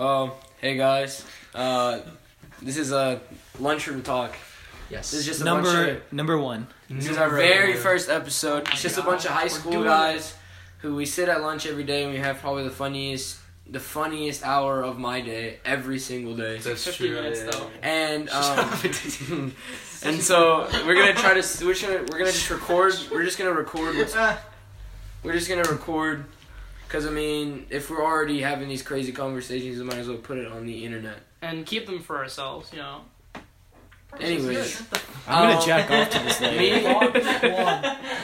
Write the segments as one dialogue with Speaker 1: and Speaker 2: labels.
Speaker 1: Um, hey guys. Uh, this is a lunchroom talk.
Speaker 2: Yes.
Speaker 1: This is just a bunch
Speaker 3: Number
Speaker 1: of,
Speaker 3: number one.
Speaker 1: this is our very
Speaker 2: Number-
Speaker 1: first episode. It's just a bunch of high school
Speaker 2: doing
Speaker 1: guys who we sit at lunch every day and we have probably the funniest, the funniest hour of my day every single day.
Speaker 2: That's
Speaker 4: 50
Speaker 2: true.
Speaker 4: minutes,
Speaker 2: yeah.
Speaker 4: though.
Speaker 1: And um, and so we're gonna try to we're gonna we're gonna just record. We're just gonna record. What's, we're just gonna record. Cause I mean, if we're already having these crazy conversations, we might as well put it on the internet.
Speaker 4: and keep them for ourselves, you know.
Speaker 1: Anyways,
Speaker 3: I'm gonna
Speaker 1: Um,
Speaker 3: jack off to this later.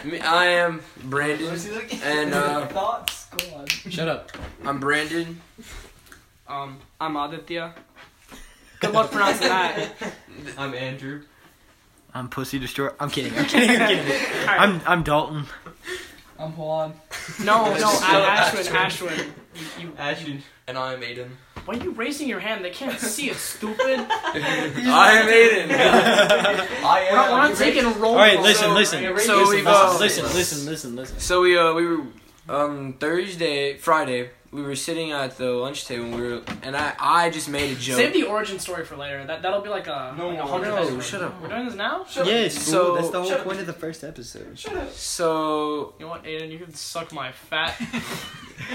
Speaker 1: me, me, I am Brandon, and uh,
Speaker 2: Thoughts? Go on.
Speaker 3: Shut up.
Speaker 1: I'm Brandon.
Speaker 4: Um, I'm Aditya. Good luck pronouncing that.
Speaker 2: I'm Andrew.
Speaker 3: I'm pussy destroyer. I'm kidding. I'm kidding. I'm kidding. I'm I'm Dalton.
Speaker 2: I'm Juan.
Speaker 4: No, no, I, Ashwin, Ashwin. You, you,
Speaker 2: Ashton. And I'm Aiden.
Speaker 4: why are you raising your hand? They can't see it, stupid.
Speaker 1: I am Aiden.
Speaker 2: I
Speaker 4: We're not, we're not taking roll
Speaker 3: All right, listen,
Speaker 1: So-
Speaker 3: listen.
Speaker 1: so
Speaker 3: listen,
Speaker 1: we've,
Speaker 3: listen,
Speaker 1: uh,
Speaker 3: listen, listen, listen, listen.
Speaker 1: So we uh we were um Thursday Friday we were sitting at the lunch table and we were and I I just made a joke.
Speaker 4: Save the origin story for later. That that'll be like a
Speaker 2: No,
Speaker 4: like a
Speaker 2: no,
Speaker 4: hundred.
Speaker 1: no, shut up.
Speaker 4: We're doing this now.
Speaker 3: Yes,
Speaker 1: So-
Speaker 3: so that's the whole
Speaker 2: shut up.
Speaker 3: point of the first episode.
Speaker 2: Shut up.
Speaker 1: So
Speaker 4: You know what, Aiden? You can suck my fat.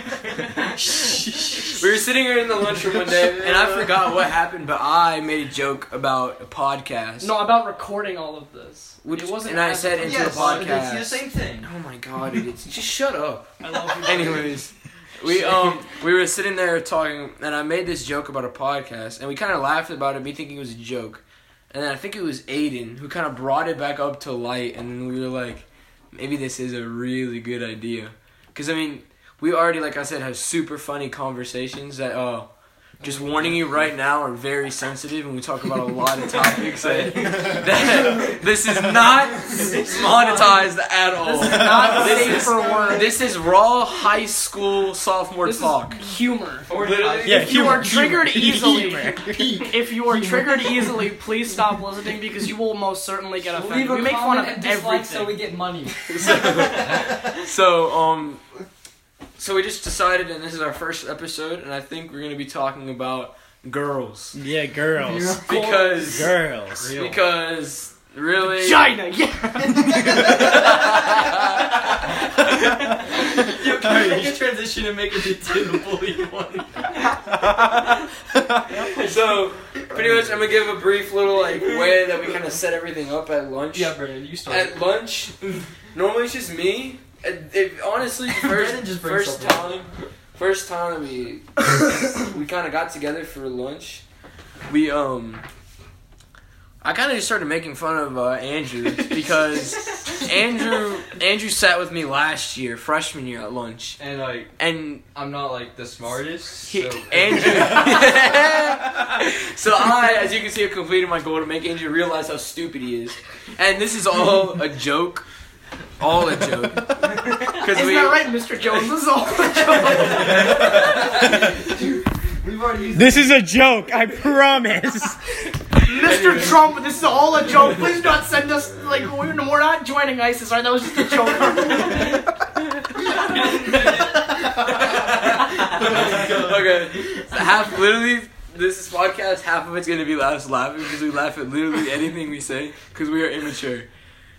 Speaker 1: we were sitting here in the lunchroom one day and I forgot what happened, but I made a joke about a podcast.
Speaker 4: No, about recording all of this.
Speaker 1: Which-
Speaker 4: it wasn't.
Speaker 1: and I
Speaker 4: as
Speaker 1: said
Speaker 4: a-
Speaker 1: into the podcast.
Speaker 2: It's the same thing.
Speaker 1: Oh my god, it's just shut up.
Speaker 4: I love you.
Speaker 1: Anyways, we um we were sitting there talking, and I made this joke about a podcast, and we kind of laughed about it, me thinking it was a joke, and then I think it was Aiden who kind of brought it back up to light, and then we were like, maybe this is a really good idea, because I mean, we already like I said have super funny conversations that uh. Just warning you right now are very sensitive, and we talk about a lot of topics that, that this is not monetized at all.
Speaker 4: This is not
Speaker 1: This
Speaker 4: safe
Speaker 1: is- This is raw high school sophomore
Speaker 4: This
Speaker 1: talk.
Speaker 4: is humor.
Speaker 1: Literally.
Speaker 3: Yeah,
Speaker 4: if you are triggered
Speaker 3: humor,
Speaker 4: easily, if you are triggered easily, please stop listening because you will most certainly get offended.
Speaker 2: Leave a
Speaker 4: We make fun of
Speaker 2: comment
Speaker 4: everything.
Speaker 2: so we get money.
Speaker 1: So um, so we just decided, and this is our first episode, and I think we're gonna be talking about girls
Speaker 3: Yeah, girls.
Speaker 1: because
Speaker 3: Girls.
Speaker 1: Because really.
Speaker 4: China, yeah.
Speaker 2: You can make a transition and make it into the bully one.
Speaker 1: So pretty much, I'm gonna give a brief little like way that we kind of set everything up at lunch.
Speaker 2: Yeah, Brandon, you start.
Speaker 1: At lunch, normally it's just me. It, honestly, first first time, first time we we kind of got together for lunch, we um, I kind of just started making fun of uh, Andrew because Andrew Andrew sat with me last year, freshman year at lunch,
Speaker 2: and like,
Speaker 1: and
Speaker 2: I'm not like the smartest.
Speaker 1: he,
Speaker 2: so
Speaker 1: Andrew. so I, as you can see, have completed my goal to make Andrew realize how stupid he is, and this is all a joke, all a joke. Because
Speaker 4: Isn't that right, Mr. Jones? This is all a joke.
Speaker 2: We've already used.
Speaker 3: This is a joke. I promise.
Speaker 4: Mr. Trump, this is all a joke. Please do not send us like we're, we're not joining ISIS. Right? That was just a joke.
Speaker 1: okay, half literally. This podcast, half of it's gonna be us laughing because we laugh at literally anything we say because we are immature.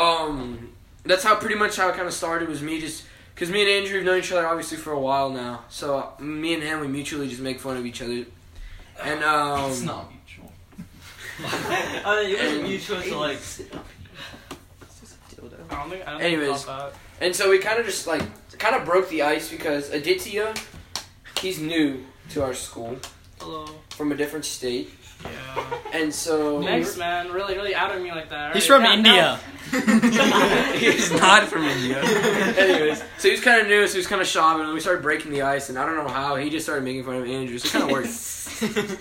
Speaker 1: Um, that's how pretty much how it kind of started was me just because me and Andrew have known each other obviously for a while now. So uh, me and him, we mutually just make fun of each other, and um,
Speaker 2: It's not mutual.
Speaker 5: I mean, it wasn't mutual to like.
Speaker 4: I don't think. I don't
Speaker 1: Anyways. And so we kind of just like kind of broke the ice because Aditya, he's new to our school.
Speaker 4: Hello.
Speaker 1: from a different state,
Speaker 4: Yeah.
Speaker 1: and so
Speaker 4: Thanks, man. Really, really out of me like that.
Speaker 3: He's
Speaker 4: Right?
Speaker 3: from
Speaker 4: Now-
Speaker 3: India.
Speaker 1: he's not from India. Anyways, so he was kind of new, so he was kind of shopping, and we started breaking the ice, and I don't know how he just started making fun of Andrew, so it kind of worked.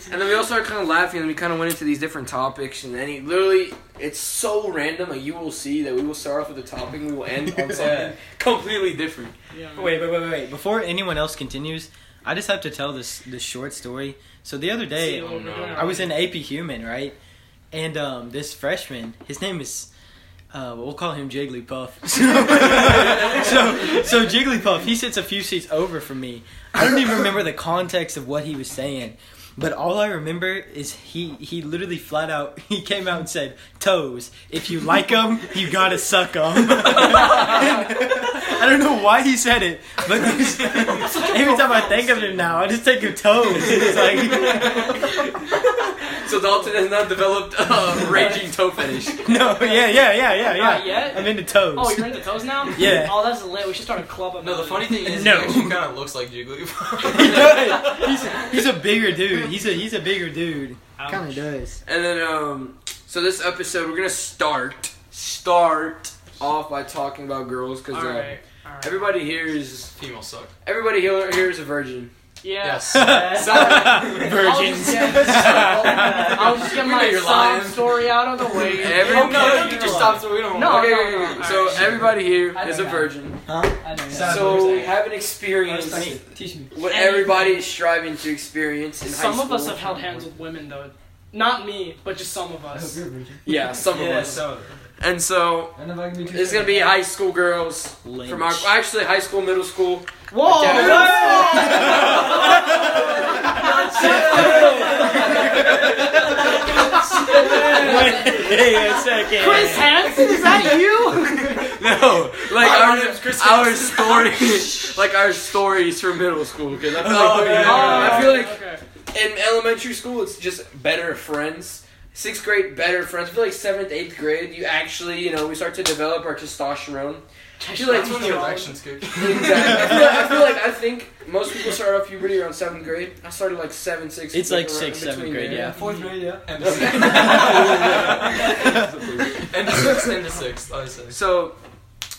Speaker 1: and then we all started kind of laughing, and we kind of went into these different topics, and then he literally, it's so random. Like you will see that we will start off with a topic, and we will end on something
Speaker 2: Yeah.
Speaker 1: completely different.
Speaker 4: Yeah, man.
Speaker 3: Wait, wait, wait, wait, wait. Before anyone else continues, I just have to tell this this short story. So the other day,
Speaker 4: what we're
Speaker 3: I was
Speaker 4: already.
Speaker 3: in AP Human, right? And um, this freshman, his name is Uh, we'll call him Jigglypuff. So, so, so Jigglypuff, he sits a few seats over from me. I don't even remember the context of what he was saying, but all I remember is he he literally flat out he came out and said, "Toes, if you like them, you gotta suck them." I don't know why he said it, but every time I think of it now, I just think of toes. It's like.
Speaker 1: So Dalton has not developed a raging toe fetish.
Speaker 3: No, yeah, yeah, yeah, yeah, yeah.
Speaker 4: Not yet?
Speaker 3: I'm into toes.
Speaker 4: Oh, you're into toes now?
Speaker 3: Yeah.
Speaker 4: Oh, that's lit. We should start a club about
Speaker 2: No, the funny thing is,
Speaker 3: No.
Speaker 2: he actually kind of looks like Jigglypuff.
Speaker 3: he does. He's, he's a bigger dude. He's a he's a bigger dude. Kind of does.
Speaker 1: And then, um, so this episode we're gonna start start off by talking about girls because uh,
Speaker 4: Alright. Alright.
Speaker 1: everybody here is
Speaker 2: Females suck.
Speaker 1: everybody here, here is a virgin.
Speaker 4: Yeah.
Speaker 2: Yes.
Speaker 3: Virgins.
Speaker 4: I'll just get my
Speaker 2: you're
Speaker 4: sob story out of the way.
Speaker 1: Every-
Speaker 2: Oh, no,
Speaker 1: Okay.
Speaker 2: don't get your stop so we don't.
Speaker 4: No,
Speaker 1: okay,
Speaker 4: no,
Speaker 1: okay,
Speaker 4: no,
Speaker 1: okay.
Speaker 4: no.
Speaker 1: so
Speaker 4: Alright.
Speaker 1: everybody here
Speaker 5: I
Speaker 1: is a virgin.
Speaker 3: Huh?
Speaker 5: I
Speaker 1: So we have an experience
Speaker 5: Teach me.
Speaker 1: what everybody is striving to experience in
Speaker 4: Some
Speaker 1: high
Speaker 4: of us have held hands with women, though. Not me, but just some of us.
Speaker 1: Yeah, some of us.
Speaker 2: so.
Speaker 1: And so
Speaker 5: And if I can be too
Speaker 1: it's gonna be high school girls
Speaker 3: Lynch.
Speaker 1: from our actually high school, middle school.
Speaker 4: Whoa!
Speaker 3: Wait a second.
Speaker 4: Chris Hansen, is that you?
Speaker 1: No, like our,
Speaker 2: my name's Chris
Speaker 1: our
Speaker 2: Hansen.
Speaker 1: stories, like our stories from middle school. Because I feel like
Speaker 2: Oh, yeah.
Speaker 1: I feel like
Speaker 4: okay.
Speaker 1: In elementary school it's just better friends. Sixth grade, better friends. I feel like seventh, eighth grade, you actually, you know, we start to develop our testosterone. I feel like
Speaker 2: That's when the erections kick.
Speaker 1: Exactly. I feel, like, I feel like I think most people start off puberty around seventh grade. I started like seven, six.
Speaker 3: It's like
Speaker 1: around-
Speaker 3: sixth, seventh grade, yeah.
Speaker 5: Fourth grade, yeah.
Speaker 2: And the sixth. and the sixth. And the sixth, I say.
Speaker 1: So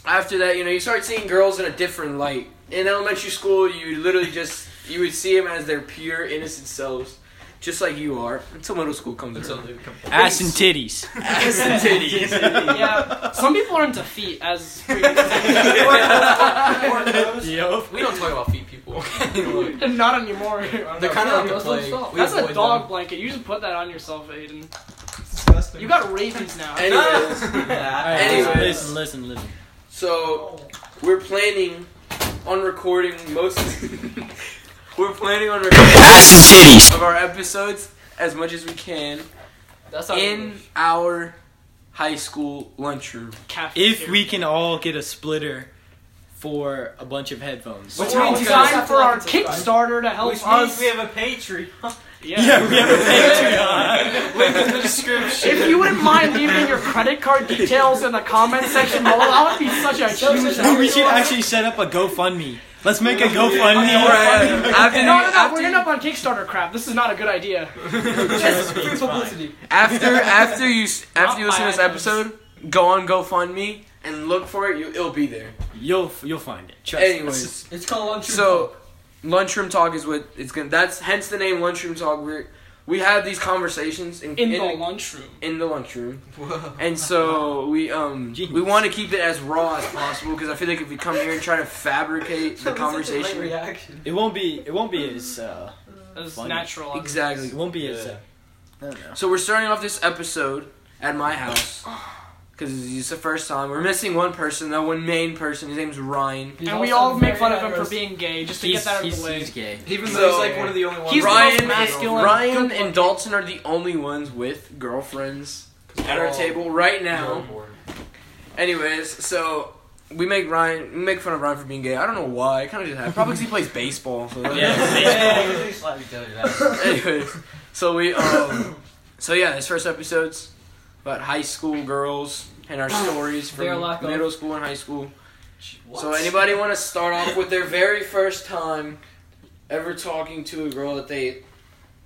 Speaker 1: after that, you know, you start seeing girls in a different light. In elementary school, you literally just you would see them as their pure, innocent selves, just like you are. Until middle school comes
Speaker 2: Until
Speaker 1: around.
Speaker 2: they.
Speaker 3: Ass and titties.
Speaker 1: Ass and titties.
Speaker 4: Yeah, some people are into feet, as
Speaker 3: Yo.
Speaker 2: We don't talk about feet people. Look,
Speaker 4: not anymore.
Speaker 2: They're kind of like a plague.
Speaker 4: That's a dog
Speaker 2: them.
Speaker 4: blanket. You just put that on yourself, Aiden. You got ravens now.
Speaker 1: Anyways,
Speaker 5: Yeah.
Speaker 1: Anyways.
Speaker 3: listen, listen, listen.
Speaker 1: so we're planning on recording most. We're planning on recording
Speaker 3: Ass and titties.
Speaker 1: of our episodes as much as we can
Speaker 2: That's how
Speaker 1: in our high school lunchroom.
Speaker 3: If we can all get a splitter for a bunch of headphones.
Speaker 4: Which
Speaker 5: Which
Speaker 4: we
Speaker 5: means you
Speaker 4: designed
Speaker 5: guys
Speaker 4: for our
Speaker 5: have to like and
Speaker 4: Kickstarter to help
Speaker 5: Which
Speaker 4: us.
Speaker 5: means we have a Patreon.
Speaker 3: Yeah, we have a Patreon.
Speaker 2: Link in the description.
Speaker 4: If you wouldn't mind leaving your credit card details in the comment section below, that would be such a huge
Speaker 3: we should actually set up a GoFundMe. Let's make a GoFundMe.
Speaker 1: After,
Speaker 4: No, no, no,
Speaker 1: after,
Speaker 4: we're gonna up on Kickstarter crap. This is not a good idea.
Speaker 5: Just free publicity.
Speaker 1: after after you s- after you listen to this
Speaker 4: my
Speaker 1: episode, go on GoFundMe and look for it. You, it'll be there.
Speaker 3: You'll you'll find it. Trust me.
Speaker 1: Anyways,
Speaker 5: It's called lunch.
Speaker 1: so lunchroom talk is what it's gonna. That's hence the name lunchroom talk. We we have these conversations in
Speaker 4: In
Speaker 1: in,
Speaker 4: the lunchroom.
Speaker 1: in the lunchroom,
Speaker 2: Whoa.
Speaker 1: and so we um
Speaker 3: Genius.
Speaker 1: we want to keep it as raw as possible because I feel like if we come here and try to fabricate the conversation,
Speaker 5: reaction.
Speaker 3: It won't be it won't be as uh
Speaker 4: As
Speaker 3: Funny.
Speaker 4: natural. as-
Speaker 1: exactly.
Speaker 3: it won't be as uh, I don't know.
Speaker 1: So we're starting off this episode at my house because it's the first time. We're missing one person, though one main person. His name's Ryan.
Speaker 4: And we all make fun of him for being gay, just to
Speaker 3: He's,
Speaker 4: get that out of the way.
Speaker 3: he's gay.
Speaker 2: Even
Speaker 1: So-
Speaker 2: though he's like one of the only ones.
Speaker 4: He's the
Speaker 1: Ryan,
Speaker 4: most masculine.
Speaker 1: Ryan and Dalton are the only ones with girlfriends at our table right now. Anyways, so we make Ryan, we make fun of Ryan for being gay. I don't know why. It kind of just happened. Probably because he plays baseball. So
Speaker 3: Yeah.
Speaker 1: Anyways, so we um, so yeah, this first episode's about high school girls and our stories from middle school and high school. So anybody want to start off with their very first time ever talking to a girl that they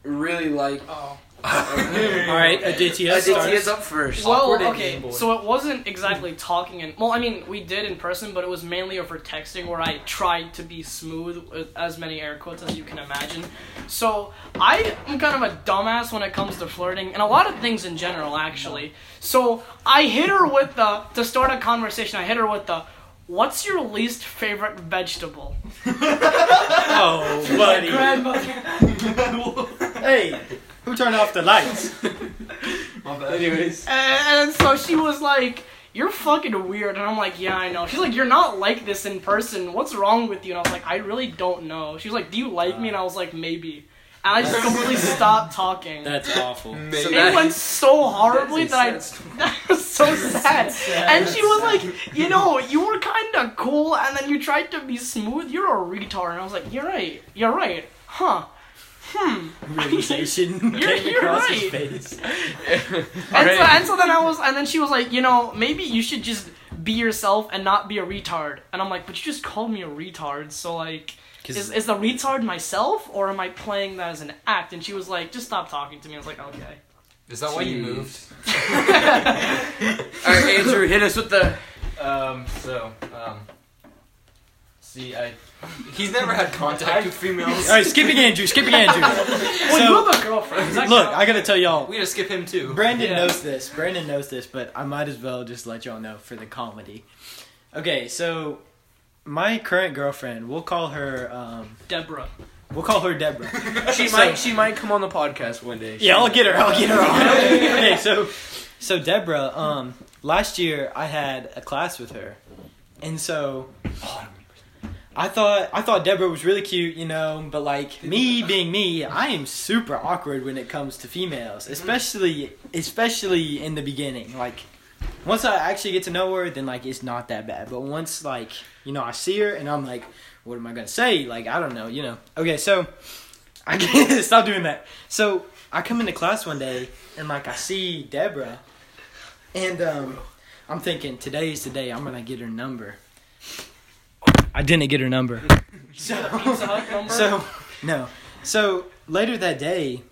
Speaker 1: really like?
Speaker 4: Oh.
Speaker 3: All right, Aditya
Speaker 1: Aditya's
Speaker 3: starts.
Speaker 1: up first.
Speaker 4: Well,
Speaker 2: Awkward and
Speaker 4: okay,
Speaker 2: Game Boy.
Speaker 4: so it wasn't exactly talking and well, I mean, we did in person, but it was mainly over texting where I tried to be smooth with as many air quotes as you can imagine. So I am kind of a dumbass when it comes to flirting and a lot of things in general, actually. So I hit her with the to start a conversation. I hit her with the. What's your least favorite vegetable?
Speaker 3: Oh, buddy.
Speaker 5: Grandmother.
Speaker 3: Hey, who turned off the lights?
Speaker 2: My bad.
Speaker 1: Anyways,
Speaker 4: And, and so she was like, you're fucking weird. And I'm like, yeah, I know. She's like, you're not like this in person. What's wrong with you? And I was like, I really don't know. She was like, do you like me? And I was like, maybe. And I just completely stopped talking.
Speaker 3: That's awful.
Speaker 1: So
Speaker 4: it went so horribly that I that was so sad. And she was like, you know, you were kind of cool, and then you tried to be smooth. You're a retard. And I was like, you're right. You're right. Huh. Hmm.
Speaker 3: Realization
Speaker 4: You're-
Speaker 3: came
Speaker 4: you're
Speaker 3: across
Speaker 4: right.
Speaker 3: his face.
Speaker 4: And so, and so then I was, and then she was like, you know, maybe you should just be yourself and not be a retard. And I'm like, but you just called me a retard, so like. is, is the retard myself or am I playing that as an act? And she was like, just stop talking to me. I was like, okay.
Speaker 2: Is that why you moved?
Speaker 1: All right, Andrew, hit us with the.
Speaker 2: Um, so, um, see, I. He's never had contact with females.
Speaker 3: All right, skipping Andrew, skipping Andrew.
Speaker 4: Well, you have a girlfriend.
Speaker 3: Look. I gotta tell y'all.
Speaker 2: We gotta skip him too.
Speaker 3: Brandon
Speaker 4: Yeah.
Speaker 3: knows this. Brandon knows this, but I might as well just let y'all know for the comedy. Okay, so my current girlfriend, we'll call her. Um,
Speaker 4: Deborah.
Speaker 3: we'll call her Deborah.
Speaker 1: She might. She might come on the podcast one day.
Speaker 3: Yeah, I'll get her. I'll get her on. okay, so so Deborah, um, last year I had a class with her, and so I thought I thought Deborah was really cute, you know, but like me being me, I am super awkward when it comes to females, especially especially in the beginning. Like once I actually get to know her, then like it's not that bad. But once like you know I see her and I'm like, what am I gonna say? Like I don't know, you know. Okay, so I can't stop doing that. So I come into class one day and like I see Deborah, and um, I'm thinking today's the day I'm gonna get her number. I didn't get her number.
Speaker 4: Pizza Hut number?
Speaker 3: So no. So later that day,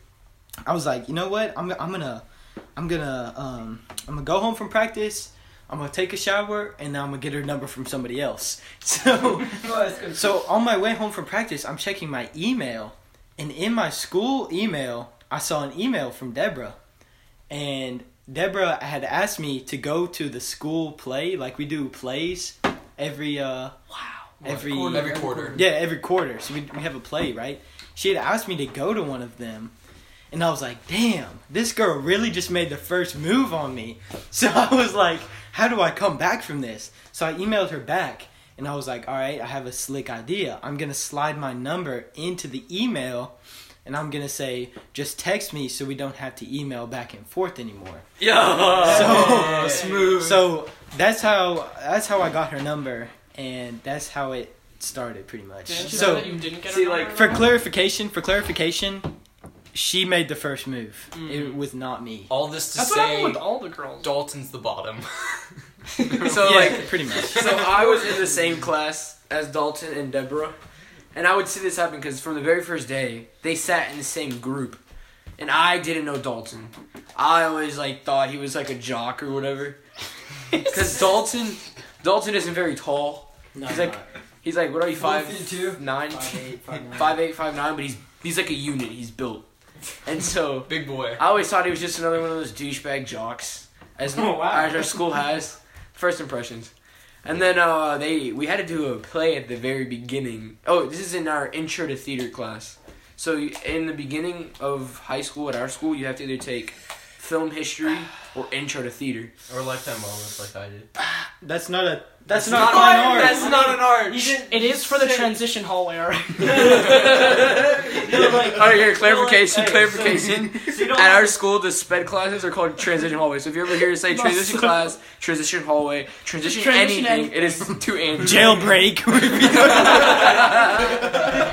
Speaker 3: I was like, you know what? I'm I'm gonna I'm gonna um I'm gonna go home from practice. I'm gonna take a shower and then I'm gonna get her number from somebody else. So so on my way home from practice, I'm checking my email, and in my school email, I saw an email from Deborah, and Deborah had asked me to go to the school play, like we do plays every uh every
Speaker 2: Every quarter.
Speaker 3: yeah, every quarter. So we, we have a play, right? She had asked me to go to one of them. And I was like, damn, this girl really just made the first move on me. So I was like, how do I come back from this? So I emailed her back. And I was like, all right, I have a slick idea. I'm going to slide my number into the email. And I'm going to say, just text me so we don't have to email back and forth anymore.
Speaker 1: Yeah.
Speaker 3: So,
Speaker 2: smooth.
Speaker 3: so that's how that's how I got her number, and that's how it started, pretty much.
Speaker 4: Didn't
Speaker 3: so
Speaker 4: that you didn't get
Speaker 1: see, like,
Speaker 3: for clarification, for clarification, she made the first move.
Speaker 4: Mm.
Speaker 3: It was not me.
Speaker 2: All this to
Speaker 4: That's what happened
Speaker 2: say,
Speaker 4: with all the girls.
Speaker 2: Dalton's the bottom.
Speaker 1: So
Speaker 3: yeah,
Speaker 1: like,
Speaker 3: pretty much.
Speaker 1: so I was in the same class as Dalton and Deborah, and I would see this happen because from the very first day they sat in the same group, and I didn't know Dalton. I always like thought he was like a jock or whatever, because Dalton, Dalton isn't very tall.
Speaker 3: No,
Speaker 1: He's like he's like what are you five
Speaker 5: feet two.
Speaker 1: nine
Speaker 3: five eight, five nine.
Speaker 1: five eight five nine, but he's he's like a unit. He's built, and so
Speaker 2: Big boy.
Speaker 1: I always thought he was just another one of those douchebag jocks, as,
Speaker 5: Oh, wow.
Speaker 1: as our school has. First impressions, and then uh, they we had to do a play at the very beginning. Oh, this is in our intro to theater class. So you- in the beginning of high school at our school, you have to either take film history or intro to theater.
Speaker 2: Or lifetime moments like I did.
Speaker 3: That's not a. That's,
Speaker 2: That's
Speaker 3: not,
Speaker 2: not
Speaker 3: fine
Speaker 2: art.
Speaker 3: art.
Speaker 2: That's not an art.
Speaker 4: It is for the transition hallway, alright?
Speaker 1: All right, here clarification,
Speaker 5: hey,
Speaker 1: clarification.
Speaker 5: So you don't
Speaker 1: At our school, the sped classes are called transition hallway. So if you ever hear it say transition class, transition hallway, transition,
Speaker 4: Transition
Speaker 1: anything,
Speaker 4: any-
Speaker 1: it is to Andrew.
Speaker 3: Jailbreak.
Speaker 4: oh,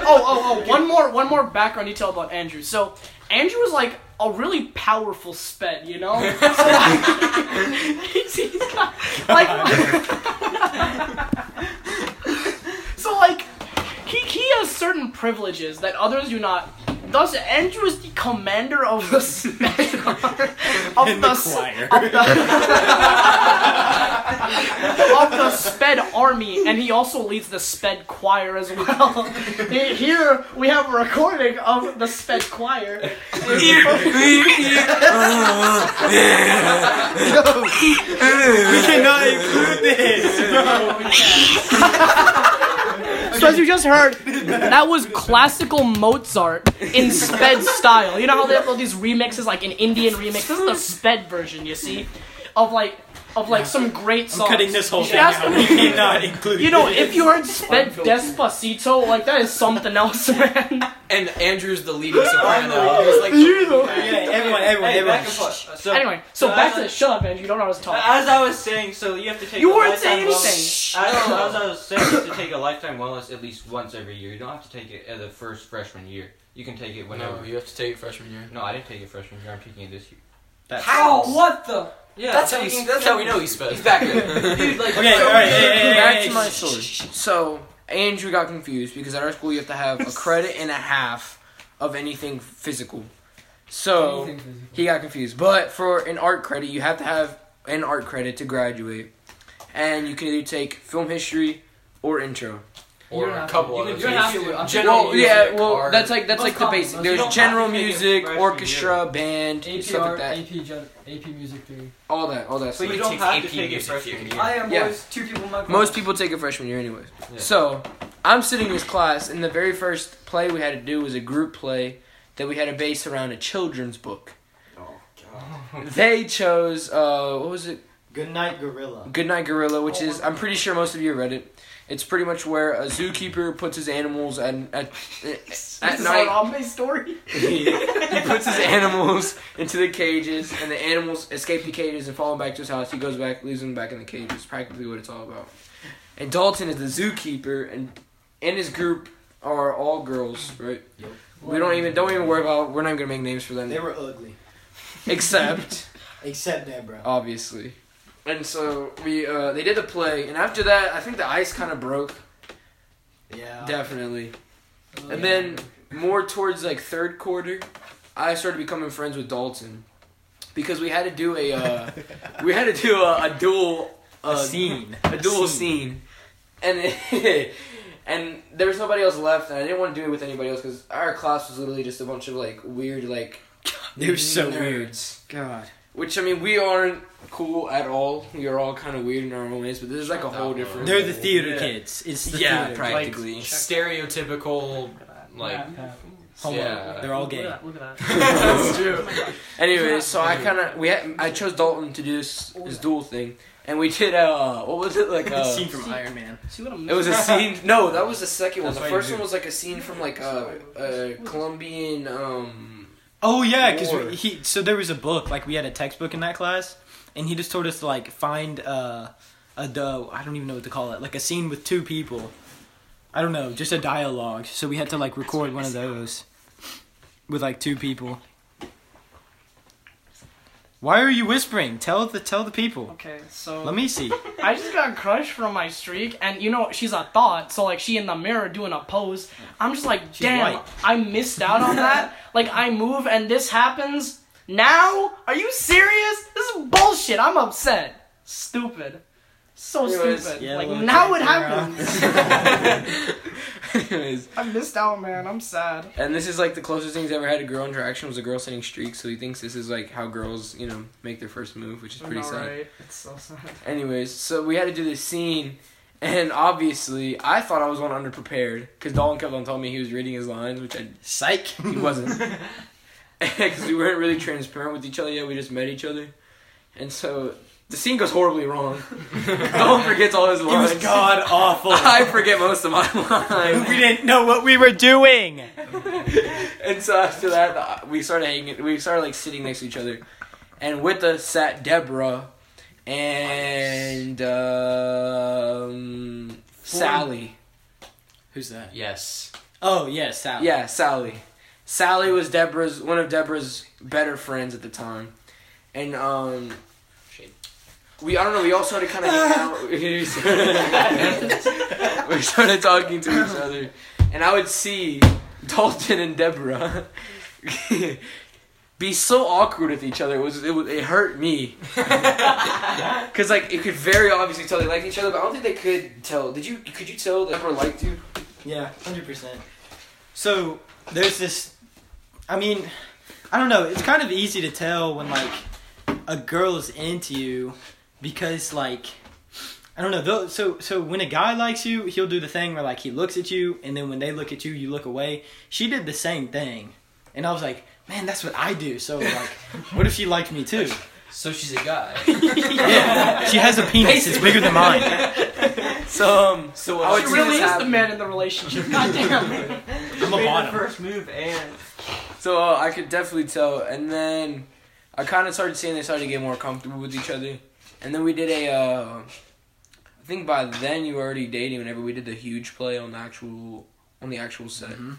Speaker 4: oh, oh! One more, one more background detail about Andrew. So Andrew was like a really powerful sped, you know. So, he's, he's got, like, so like he he has certain privileges that others do not. Thus, Andrew is the commander of the sped of
Speaker 3: In the
Speaker 4: s-
Speaker 3: choir.
Speaker 4: of the, of the sped army, and he also leads the sped choir as well. Here we have a recording of the sped choir.
Speaker 3: we cannot include this.
Speaker 4: So as you just heard, that was classical Mozart in sped style. You know how they have all these remixes, like an Indian remix. This is the sped version, you see. of like of like some great
Speaker 3: I'm
Speaker 4: songs.
Speaker 3: cutting this whole
Speaker 4: You
Speaker 3: thing out.
Speaker 4: me-
Speaker 3: We cannot include
Speaker 4: You know,
Speaker 3: this.
Speaker 4: if you heard spit Despacito, like that is something else, man.
Speaker 2: And Andrew's the leading soprano. He's like,
Speaker 3: Okay, everyone, everyone,
Speaker 5: Hey,
Speaker 3: everyone.
Speaker 5: back and forth. So,
Speaker 4: anyway, so,
Speaker 5: so
Speaker 4: back to
Speaker 5: I-
Speaker 4: the shut up, Andrew. You don't know how to talk.
Speaker 5: As I was saying, so you have to take.
Speaker 4: You
Speaker 5: a
Speaker 4: weren't
Speaker 5: lifetime
Speaker 4: saying
Speaker 5: wellness-
Speaker 4: anything.
Speaker 5: As, as I was saying, you have to take a lifetime wellness at least once every year. You don't have to take it at the first freshman year. You can take it whenever.
Speaker 2: no, you have to take it freshman year.
Speaker 5: No, I didn't take it freshman year. I'm taking it this year.
Speaker 3: That's-
Speaker 2: How?
Speaker 5: What the? Yeah,
Speaker 2: That's
Speaker 5: I'm
Speaker 2: how, we,
Speaker 5: taking-
Speaker 2: that's how we know he's sped.
Speaker 5: He's back there. Dude, like,
Speaker 3: Okay,
Speaker 5: so-
Speaker 3: all right, hey, hey, hey,
Speaker 1: Back
Speaker 3: hey,
Speaker 1: to my story. So Andrew got confused because at our school you have to have a credit and a half of anything physical. So he got confused. But for an art credit, you have to have an art credit to graduate, and you can either take film history or intro.
Speaker 2: Or a couple of
Speaker 5: can-
Speaker 2: those.
Speaker 5: you're not gonna- I'm
Speaker 2: General
Speaker 1: well,
Speaker 2: music,
Speaker 1: yeah, well,
Speaker 2: art.
Speaker 1: that's like that's
Speaker 5: Most
Speaker 1: like the
Speaker 5: common,
Speaker 1: basic.
Speaker 5: most-
Speaker 1: There's general
Speaker 5: have to take it
Speaker 1: music,
Speaker 5: freshman
Speaker 1: orchestra, band, stuff like that.
Speaker 6: AP, gen- AP Music Theory.
Speaker 1: All that, all that.
Speaker 5: But
Speaker 1: stuff.
Speaker 5: you don't have
Speaker 2: AP
Speaker 5: to take it
Speaker 2: music
Speaker 5: freshman
Speaker 2: theory.
Speaker 5: year.
Speaker 6: I am
Speaker 1: Yeah.
Speaker 6: boys. Two people in my class.
Speaker 1: Most people take it freshman year, anyways.
Speaker 5: Yeah.
Speaker 1: So I'm sitting in this class, and the very first play we had to do was a group play that we had to base around a children's book. Oh God. They chose uh, what was it?
Speaker 3: Good night, gorilla.
Speaker 1: Goodnight Gorilla, which oh, is I'm pretty sure most of you read it. It's pretty much where a zookeeper puts his animals at at, at night.
Speaker 4: Harambe story.
Speaker 1: he puts his animals into the cages, and the animals escape the cages and follow him back to his house. He goes back, leaves them back in the cages. Practically what it's all about. And Dalton is the zookeeper, and and his group are all girls, right?
Speaker 3: Yep.
Speaker 1: We don't even don't even worry about. We're not even gonna make names for them,
Speaker 3: They were ugly,
Speaker 1: except
Speaker 3: except Deborah.
Speaker 1: obviously. And so we uh, they did the play, and after that, I think the ice kind of broke.
Speaker 3: Yeah.
Speaker 1: Definitely. And then more towards like third quarter, I started becoming friends with Dalton because we had to do a uh, we had to do a, a dual uh,
Speaker 3: a scene.
Speaker 1: a dual scene, and and there was nobody else left, and I didn't want to do it with anybody else because our class was literally just a bunch of like weird like
Speaker 3: They were so weird.
Speaker 1: nerds.
Speaker 3: God.
Speaker 1: Which I mean, we aren't cool at all. We are all kind of weird in our own ways, but there's like a whole different.
Speaker 3: They're the theater
Speaker 2: Yeah.
Speaker 3: kids. It's the
Speaker 1: yeah,
Speaker 3: theater.
Speaker 1: practically.
Speaker 2: Stereotypical, like.
Speaker 3: Homo.
Speaker 2: Yeah.
Speaker 3: They're all gay.
Speaker 4: Look at that. Look at that.
Speaker 2: That's true.
Speaker 1: Anyway, so I kind of we had, I chose Dalton to do this, this dual thing, and we did uh what was it like uh
Speaker 3: scene from Iron Man.
Speaker 4: See what I'm
Speaker 1: it was a scene no that was the second one
Speaker 5: That's
Speaker 1: the first one was like a scene from like a, a Colombian um
Speaker 3: Oh yeah, because he. So there was a book. Like we had a textbook in that class, and he just told us to like find uh, a the I don't even know what to call it. Like a scene with two people. I don't know, just a dialogue. So we had to like record one of those with like two people. Why are you whispering? Tell the tell the people.
Speaker 4: Okay, so
Speaker 3: Let me see.
Speaker 4: I just got crushed from my streak, and you know she's a thought. So like she in the mirror doing a pose. I'm just like,
Speaker 3: She's
Speaker 4: damn,
Speaker 3: white.
Speaker 4: I missed out on that. like I move and this happens now. Are you serious? This is bullshit. I'm upset. Stupid. So
Speaker 1: Anyways,
Speaker 4: stupid.
Speaker 3: yeah,
Speaker 4: like
Speaker 3: look,
Speaker 4: now it happens.
Speaker 1: anyways
Speaker 4: I missed out, man. I'm sad.
Speaker 1: and this is like the closest thing he's ever had to girl interaction was a girl sending streaks so he thinks this is like how girls you know make their first move which is pretty sad
Speaker 4: right? It's so sad.
Speaker 1: Anyways, so we had to do this scene, and obviously I thought I was one underprepared because Dalton kept on telling me he was reading his lines, which I
Speaker 3: Psych.
Speaker 1: he wasn't, because we weren't really transparent with each other yet. We just met each other, and so the scene goes horribly wrong. Dalton forgets all his
Speaker 3: It
Speaker 1: lines.
Speaker 3: was god awful.
Speaker 1: I forget most of my lines.
Speaker 3: we didn't know what we were doing.
Speaker 1: and so after that, we started hanging. We started like sitting next to each other, and with us sat Deborah and um, Sally.
Speaker 3: Who's that?
Speaker 2: Yes.
Speaker 3: Oh yes, Sally.
Speaker 1: Yeah, Sally. Sally was Deborah's one of Deborah's better friends at the time, and um, we I don't know. We all started kind of out. we started- talking to each other, and I would see Dalton and Deborah be so awkward with each other. It was it, was, it hurt me because like it could very obviously tell they liked each other, but I don't think they could tell. Did you? Could you tell Deborah liked you?
Speaker 3: Yeah, hundred percent. So there's this. I mean, I don't know. It's kind of easy to tell when like a girl is into you because like I don't know. Though, so so when a guy likes you, he'll do the thing where like he looks at you, and then when they look at you, you look away. She did the same thing, and I was like, man, that's what I do. So like, what if she liked me too?
Speaker 2: So she's a guy.
Speaker 3: Yeah, she has a penis. It's bigger than mine.
Speaker 1: So um,
Speaker 2: So
Speaker 1: I would
Speaker 4: She
Speaker 1: see
Speaker 4: really
Speaker 1: this
Speaker 4: is the man in the relationship. God damn.
Speaker 3: I'm a
Speaker 5: Made the
Speaker 3: bottom.
Speaker 5: first move and
Speaker 1: So uh, I could definitely tell, and then I kind of started seeing they started to get more comfortable with each other, and then we did a. Uh, I think by then you were already dating. Whenever we did the huge play on the actual on the actual set.
Speaker 3: Mhm.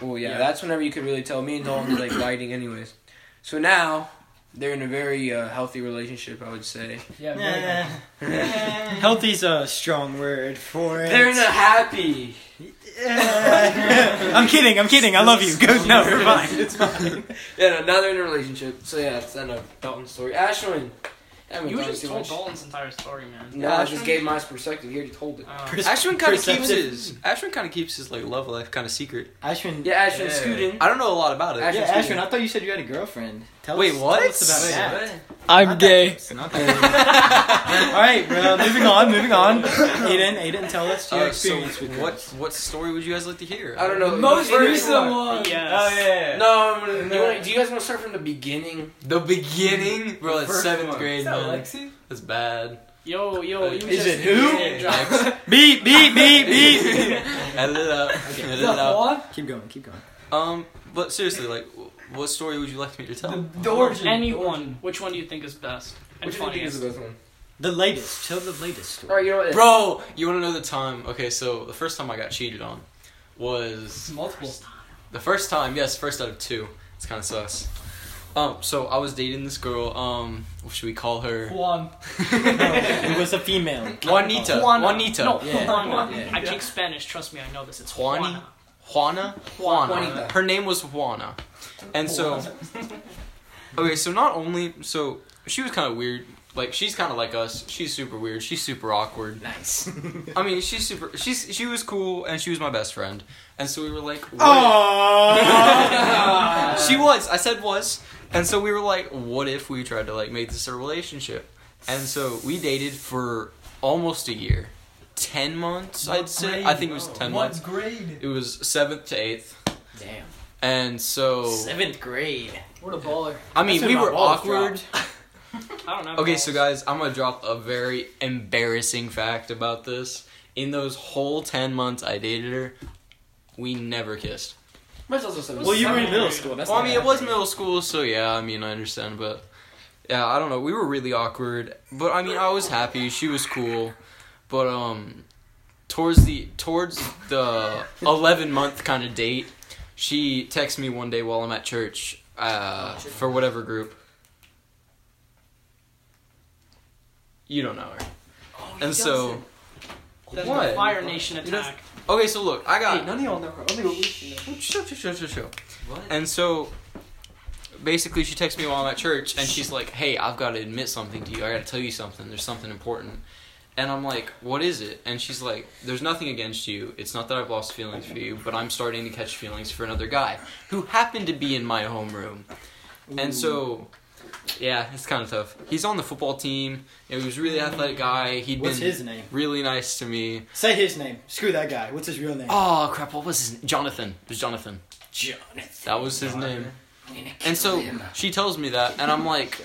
Speaker 1: Well, yeah,
Speaker 3: Yeah.
Speaker 1: that's whenever you could really tell. Me and Dalton were like fighting, anyways. So now they're in a very uh, healthy relationship, I would say.
Speaker 6: Yeah, very
Speaker 3: Nah. Healthy's a strong word for it.
Speaker 1: They're in a happy.
Speaker 3: I'm kidding. I'm kidding. I love you. Go. No, you're fine. It's fine.
Speaker 1: Yeah, no, now they're in a relationship. So yeah, that's the end of Dalton's story. Ashwin. I
Speaker 4: You just told
Speaker 1: much.
Speaker 4: Dalton's entire story, man.
Speaker 1: No, I just gave my perspective. He already told it.
Speaker 4: Uh,
Speaker 7: Ashwin kind of keeps his Ashwin kind of keeps his like love life kind of secret.
Speaker 3: Ashwin.
Speaker 1: Yeah, Ashwin,
Speaker 2: Yeah.
Speaker 1: scoot in.
Speaker 7: I don't know a lot about it.
Speaker 1: Ashwin,
Speaker 3: Yeah,
Speaker 1: scoot.
Speaker 3: Ashwin. I thought you said you had a girlfriend. Tell
Speaker 7: Wait,
Speaker 3: us,
Speaker 7: what?
Speaker 3: Tell us about
Speaker 7: Wait,
Speaker 3: that.
Speaker 6: I'm
Speaker 3: Not
Speaker 6: gay.
Speaker 3: close, not that- All right, bro. Moving on. Moving on. Aiden. Aiden, tell us your
Speaker 7: Uh, so
Speaker 3: experience with
Speaker 7: what
Speaker 3: girls.
Speaker 7: what story would you guys like to hear?
Speaker 1: I don't know.
Speaker 6: Most
Speaker 1: the
Speaker 6: recent
Speaker 1: one.
Speaker 6: one.
Speaker 4: yes.
Speaker 2: Oh yeah.
Speaker 1: No, I'm gonna- you wanna, do you guys want to start from the beginning?
Speaker 7: The beginning, bro. That's
Speaker 2: First
Speaker 7: seventh
Speaker 2: one.
Speaker 7: grade,
Speaker 6: Is that
Speaker 7: man.
Speaker 6: Lexi?
Speaker 7: That's bad.
Speaker 4: Yo, yo, you
Speaker 3: Is
Speaker 4: just
Speaker 3: it who?
Speaker 4: name drop.
Speaker 3: Beep, beep, beep, beep.
Speaker 7: Edit it out. Edit
Speaker 6: Is
Speaker 7: it
Speaker 6: that
Speaker 7: out.
Speaker 3: Keep going. Keep going.
Speaker 7: Um, but seriously, like, wh- what story would you like me to tell?
Speaker 6: The, the origin.
Speaker 4: Anyone. Which one do you think is best? And
Speaker 1: Which one do you think is the best one?
Speaker 3: The latest. Tell the latest story.
Speaker 1: All right, you know what?
Speaker 7: Bro, you want to know the time? Okay, so the first time I got cheated on was
Speaker 6: Multiple.
Speaker 7: the first time. Yes, first out of two. It's kind of sus. Um, so I was dating this girl. Um, what should we call her?
Speaker 6: Juan.
Speaker 3: it was a female.
Speaker 7: Juanita.
Speaker 4: Juana.
Speaker 7: Juanita.
Speaker 4: No,
Speaker 3: Yeah.
Speaker 4: Juana.
Speaker 3: Yeah.
Speaker 4: I speak Spanish. Trust me, I know this. It's
Speaker 7: Juani?
Speaker 4: Juana.
Speaker 7: Juana? Juana.
Speaker 1: Juanita.
Speaker 7: Her name was Juana. And so, okay, so not only, so she was kind of weird. Like, she's kind of like us. She's super weird. She's super awkward.
Speaker 3: Nice.
Speaker 7: I mean, she's super, she's, she was cool and she was my best friend. And so we were like, what
Speaker 3: Oh.
Speaker 7: she was. I said was. And so we were like, what if we tried to like make this a relationship? And so we dated for almost a year. 10 months, I'd say. I think it was 10
Speaker 6: What
Speaker 7: months.
Speaker 6: grade?
Speaker 7: It was 7th to 8th.
Speaker 3: Damn.
Speaker 7: And so
Speaker 3: Seventh grade.
Speaker 6: What a baller.
Speaker 7: I mean, we were awkward.
Speaker 4: I don't know.
Speaker 7: Okay, so guys, I'm gonna drop a very embarrassing fact about this. In those whole 10 months I dated her, we never kissed.
Speaker 1: Mine's also seven.
Speaker 3: Well, you were in middle school. That's
Speaker 7: Well, I mean, it was middle school, so yeah, I mean, I understand, but yeah, I don't know. We were really awkward, but I mean, I was happy. She was cool, but um, towards the towards the 11 month kind of date, she texts me one day while I'm at church, uh, for whatever group. You don't know her. and so,
Speaker 4: That's
Speaker 7: What?
Speaker 4: the Fire Nation attack.
Speaker 7: okay, so look, I got
Speaker 6: none of y'all know her. Only we know.
Speaker 7: Show, show, show, show, show.
Speaker 5: What?
Speaker 7: And so, basically, she texts me while I'm at church, and she's like, "Hey, I've got to admit something to you. I got to tell you something. There's something important." And I'm like, "What is it?" And she's like, "There's nothing against you. It's not that I've lost feelings for you, but I'm starting to catch feelings for another guy who happened to be in my homeroom." And so, yeah, it's kind of tough. He's on the football team. He was a really athletic guy. He'd
Speaker 3: What's
Speaker 7: been
Speaker 3: his name?
Speaker 7: really nice to me.
Speaker 3: Say his name. Screw that guy. What's his real name?
Speaker 7: Oh crap! What was his? Name Jonathan. It was Jonathan.
Speaker 3: Jonathan.
Speaker 7: That was his name. And so she tells me that, and I'm like,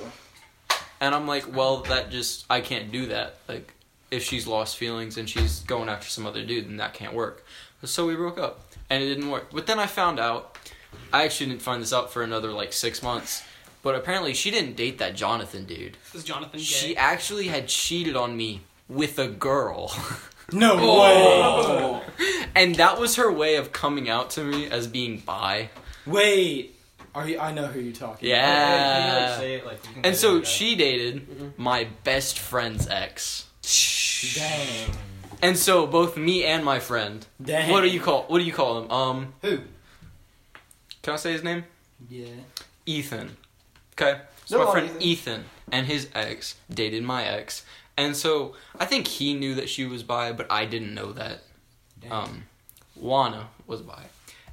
Speaker 7: and I'm like, well, that just I can't do that. Like, if she's lost feelings and she's going after some other dude, then that can't work. So we broke up, and it didn't work. But then I found out, I actually didn't find this out for another like six months. But apparently, she didn't date that Jonathan dude.
Speaker 4: Is Jonathan gay?
Speaker 7: She actually had cheated on me with a girl.
Speaker 3: No
Speaker 7: Oh. and that was her way of coming out to me as being bi.
Speaker 3: Wait. Are you? I know who you're talking.
Speaker 7: Yeah.
Speaker 5: Can you, like, it, like,
Speaker 7: And so
Speaker 5: it out.
Speaker 7: she dated mm-hmm. my best friend's ex.
Speaker 3: Dang.
Speaker 7: And so both me and my friend.
Speaker 3: Dang.
Speaker 7: What do you call what do you call him? Um
Speaker 3: Who?
Speaker 7: can I say his name?
Speaker 3: Yeah.
Speaker 7: Ethan. Okay. So
Speaker 6: No,
Speaker 7: my friend
Speaker 6: Ethan.
Speaker 7: Ethan and his ex dated my ex. And so I think he knew that she was bi, but I didn't know that. Um Juana was bi.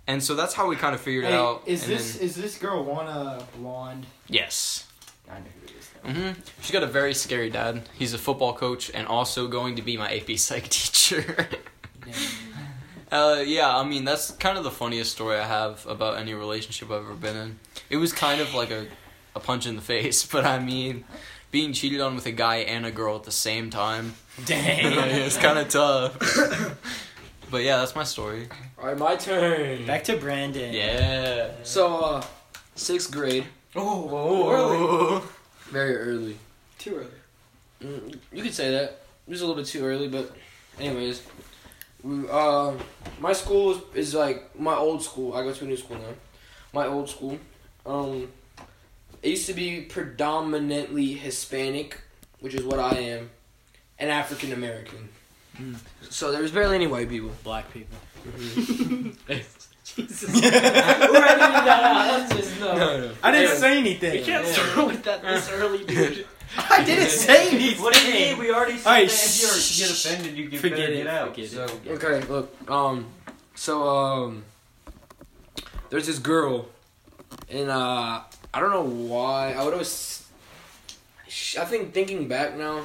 Speaker 7: And so that's how we kind of figured it
Speaker 3: Hey,
Speaker 7: out.
Speaker 3: is this
Speaker 7: then-
Speaker 3: is this girl wanna blonde?
Speaker 7: yes.
Speaker 3: I know who it is. Though.
Speaker 7: hmm She's got a very scary dad. He's a football coach and also going to be my AP Psych teacher. uh, yeah, I mean that's kind of the funniest story I have about any relationship I've ever been in. It was kind of like a a punch in the face, but I mean, being cheated on with a guy and a girl at the same time,
Speaker 3: Dang.
Speaker 7: it's kind of tough. but yeah, that's my story.
Speaker 1: All right, my turn.
Speaker 3: Back to Brandon.
Speaker 7: Yeah.
Speaker 1: So, uh, sixth grade,
Speaker 7: Oh,
Speaker 1: very early.
Speaker 6: Too early.
Speaker 1: Mm, you could say that. It was a little bit too early, but anyways, we, uh, my school is, is like my old school. I go to a new school now. My old school, um, it used to be predominantly Hispanic, which is what I am, and African American.
Speaker 3: Mm.
Speaker 1: So there was barely any white people.
Speaker 3: Black people.
Speaker 6: Jesus. We're editing that out. That's just no.
Speaker 1: no.
Speaker 3: I didn't
Speaker 1: Anyways,
Speaker 3: say anything.
Speaker 4: You can't start with that this early, dude.
Speaker 3: I didn't say anything.
Speaker 5: What do you mean? We already said
Speaker 3: Alright,
Speaker 5: that if you
Speaker 3: shh.
Speaker 5: get offended, you get
Speaker 3: Forget
Speaker 5: better
Speaker 3: it,
Speaker 5: get out.
Speaker 3: forget it,
Speaker 5: so
Speaker 3: forget
Speaker 1: Okay, look, um, so, um, there's this girl, and, uh, I don't know why, I would always, sh- I think thinking back now,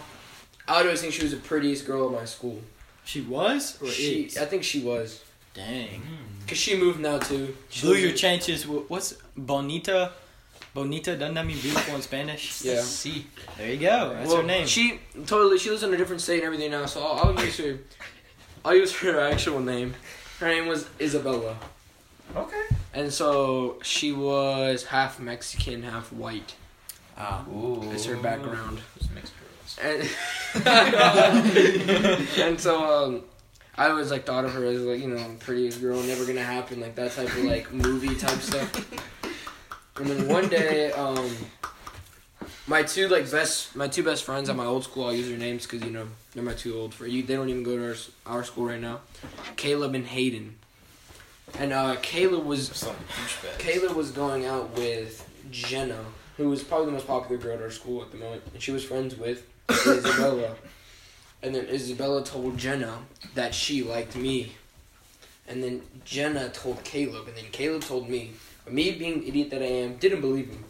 Speaker 1: I would always think she was the prettiest girl at my school.
Speaker 3: She was or
Speaker 1: She,
Speaker 3: is?
Speaker 1: I think she was,
Speaker 3: Dang.
Speaker 1: cause she moved now too. She
Speaker 3: Blew your
Speaker 1: in-
Speaker 3: chances. What's bonita? Bonita doesn't that mean beautiful in Spanish?
Speaker 1: Yeah.
Speaker 7: See.
Speaker 3: There you go. That's
Speaker 1: Well,
Speaker 3: her name.
Speaker 1: She totally, she lives in a different state and everything now, so I'll, I'll use her, I'll use her actual name. Her name was Isabella.
Speaker 5: okay.
Speaker 1: And so she was half Mexican, half white.
Speaker 3: Ah.
Speaker 5: Ooh.
Speaker 1: That's her background.
Speaker 7: Those mixed girls.
Speaker 1: And and so um, I always like thought of her as like you know prettiest girl, never gonna happen, like that type of like movie type stuff. And then one day, um, my two like best my two best friends at my old school, I'll use their names because you know they're my two old for you. They don't even go to our our school right now. Caleb and Hayden. And uh, Caleb was. Kayla was going out with Jenna, who was probably the most popular girl at our school at the moment, and she was friends with Isabella. And then Isabella told Jenna that she liked me. And then Jenna told Caleb, and then Caleb told me. But me, being the idiot that I am, didn't believe him.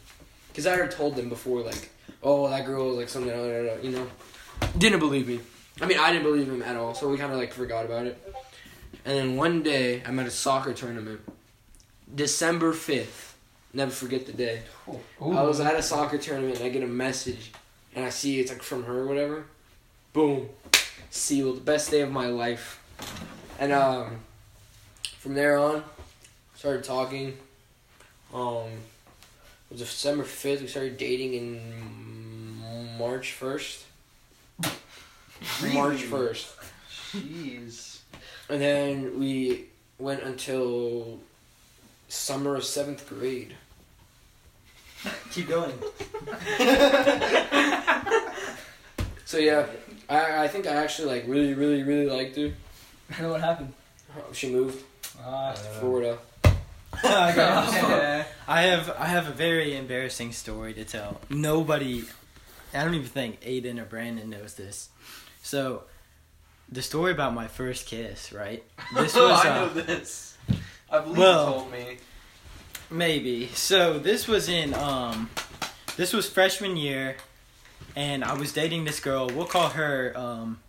Speaker 1: Because I already told them before, like, oh, that girl is like something, you know? Didn't believe me. I mean, I didn't believe him at all, so we kind of like forgot about it. And then one day, I'm at a soccer tournament. December 5th. Never forget the day. I was at a soccer tournament and I get a message and I see it's like from her or whatever. Boom. Sealed. Best day of my life. And um from there on, started talking. Um it was December fifth, we started dating in March first. March first.
Speaker 5: Jeez.
Speaker 1: And then we went until summer of seventh grade.
Speaker 3: Keep going.
Speaker 1: So yeah, I I think I actually like really really really liked her.
Speaker 6: I don't know what happened.
Speaker 1: She moved
Speaker 6: Uh,
Speaker 1: to Florida.
Speaker 3: I got- I have I have a very embarrassing story to tell. Nobody, I don't even think Aiden or Brandon knows this. So, the story about my first kiss, right? This was
Speaker 5: I
Speaker 3: uh,
Speaker 5: know this. I believe
Speaker 3: well-
Speaker 5: you told me.
Speaker 3: maybe. So this was in um, this was freshman year, and I was dating this girl. We'll call her um,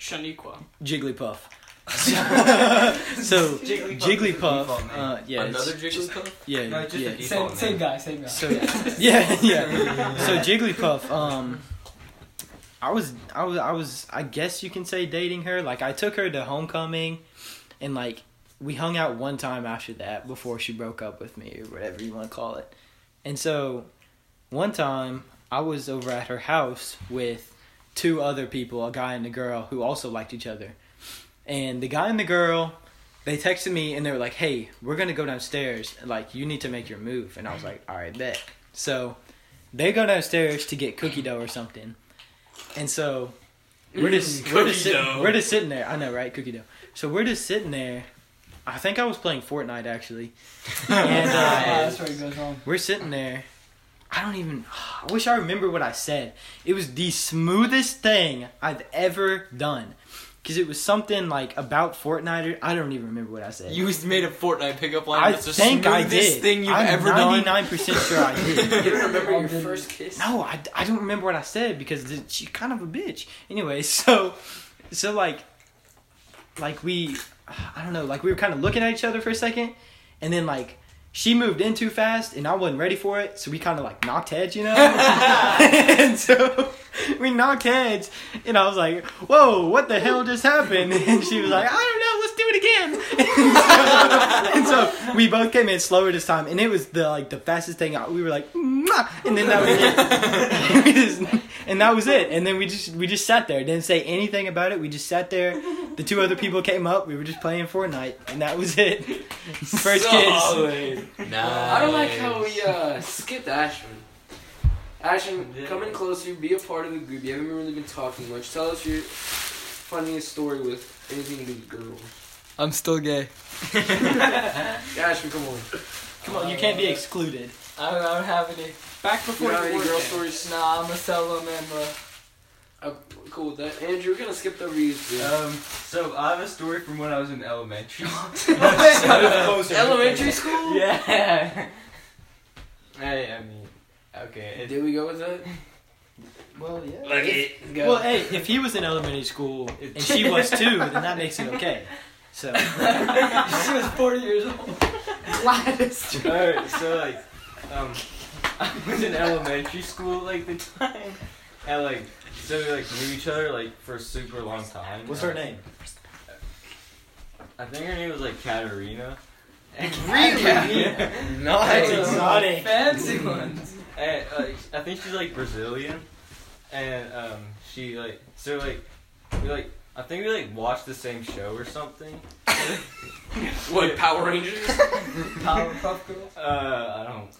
Speaker 4: Shaniqua.
Speaker 3: Jigglypuff. so
Speaker 5: Jigglypuff
Speaker 3: Jigglypuff,
Speaker 5: is the default name.
Speaker 3: uh, yeah,
Speaker 7: Another Jigglypuff?
Speaker 3: yeah,
Speaker 5: No, just
Speaker 3: yeah.
Speaker 5: default.
Speaker 6: same,
Speaker 5: name.
Speaker 6: same guy, same guy.
Speaker 3: So yeah, yeah. So Jigglypuff, um, I was, I was, I was, I guess you can say dating her. Like I took her to homecoming, and like we hung out one time after that before she broke up with me or whatever you want to call it. And so, one time I was over at her house with two other people, a guy and a girl who also liked each other. And the guy and the girl, they texted me and they were like, "Hey, we're gonna go downstairs. Like, you need to make your move." And I was like, "All right, bet." So they go downstairs to get cookie dough or something, and so we're just we're just,
Speaker 1: cookie
Speaker 3: sit-
Speaker 1: dough.
Speaker 3: we're just sitting there. I know, right? Cookie dough. So we're just sitting there. I think I was playing Fortnite actually, and uh,
Speaker 6: that's where it goes wrong.
Speaker 3: we're sitting there. I don't even. I wish I remember what I said. It was the smoothest thing I've ever done. Because it was something like about Fortnite. Or, I don't even remember what I said.
Speaker 7: You made a Fortnite pickup line.
Speaker 3: I
Speaker 7: That's the
Speaker 3: think I did.
Speaker 7: thing you've
Speaker 3: I'm
Speaker 7: ever done.
Speaker 3: 99% sure I did.
Speaker 1: You don't remember
Speaker 6: Oh,
Speaker 1: your first kiss?
Speaker 3: No, I, I don't remember what I said because th- she's kind of a bitch. Anyway, so so like like we I don't know like we were kind of looking at each other for a second, and then like she moved in too fast and I wasn't ready for it, so we kind of like knocked heads, you know? and so we knocked heads, and I was like, whoa, what the hell just happened? And she was like, I don't know, let's do it again. and, so, and so we both came in slower this time, and it was the like the fastest thing. out. We were like, Mwah! and then that was it. we just, and that was it. And then we just we just sat there, didn't say anything about it. We just sat there. The two other people came up. We were just playing Fortnite, and that was it. First kiss.
Speaker 1: Solid.
Speaker 7: Nah.
Speaker 1: I don't like how we uh, skipped Ashman. Ashman, come in closer, be a part of the group. You haven't really been talking much. Tell us your funniest story with anything to do with girls.
Speaker 6: I'm still gay.
Speaker 1: Ashman, come on.
Speaker 3: Come on, you can't be excluded.
Speaker 6: I don't, I don't have any.
Speaker 4: Back before
Speaker 1: don't
Speaker 4: you
Speaker 1: have any
Speaker 4: worked
Speaker 1: girl
Speaker 4: there.
Speaker 1: stories?
Speaker 6: Nah, I'm gonna sell them and uh,
Speaker 1: cool with that. Andrew, we're gonna skip the you.
Speaker 2: Um, so I have a story from when I was in elementary.
Speaker 1: Elementary school?
Speaker 2: yeah. Hey, I mean, okay. It,
Speaker 1: Did we go with that?
Speaker 3: Well, yeah.
Speaker 1: Look it. Go.
Speaker 3: Well, hey, if he was in elementary school and she was too, then that makes it okay. So
Speaker 6: she was 40 years old.
Speaker 4: Gladys.
Speaker 2: Alright, so like, um, I was in elementary school like the time, and like, so we like knew each other like for a super long time.
Speaker 3: what's her name?
Speaker 2: I think her name was like Katarina.
Speaker 1: Really?
Speaker 3: Nice.
Speaker 2: And,
Speaker 3: Exotic.
Speaker 6: Fancy ones.
Speaker 2: And, like, I think she's like Brazilian, and um, she like so like we like I think we like watched the same show or something.
Speaker 1: What, Power Rangers?
Speaker 6: Powerpuff Girls.
Speaker 2: Uh, I don't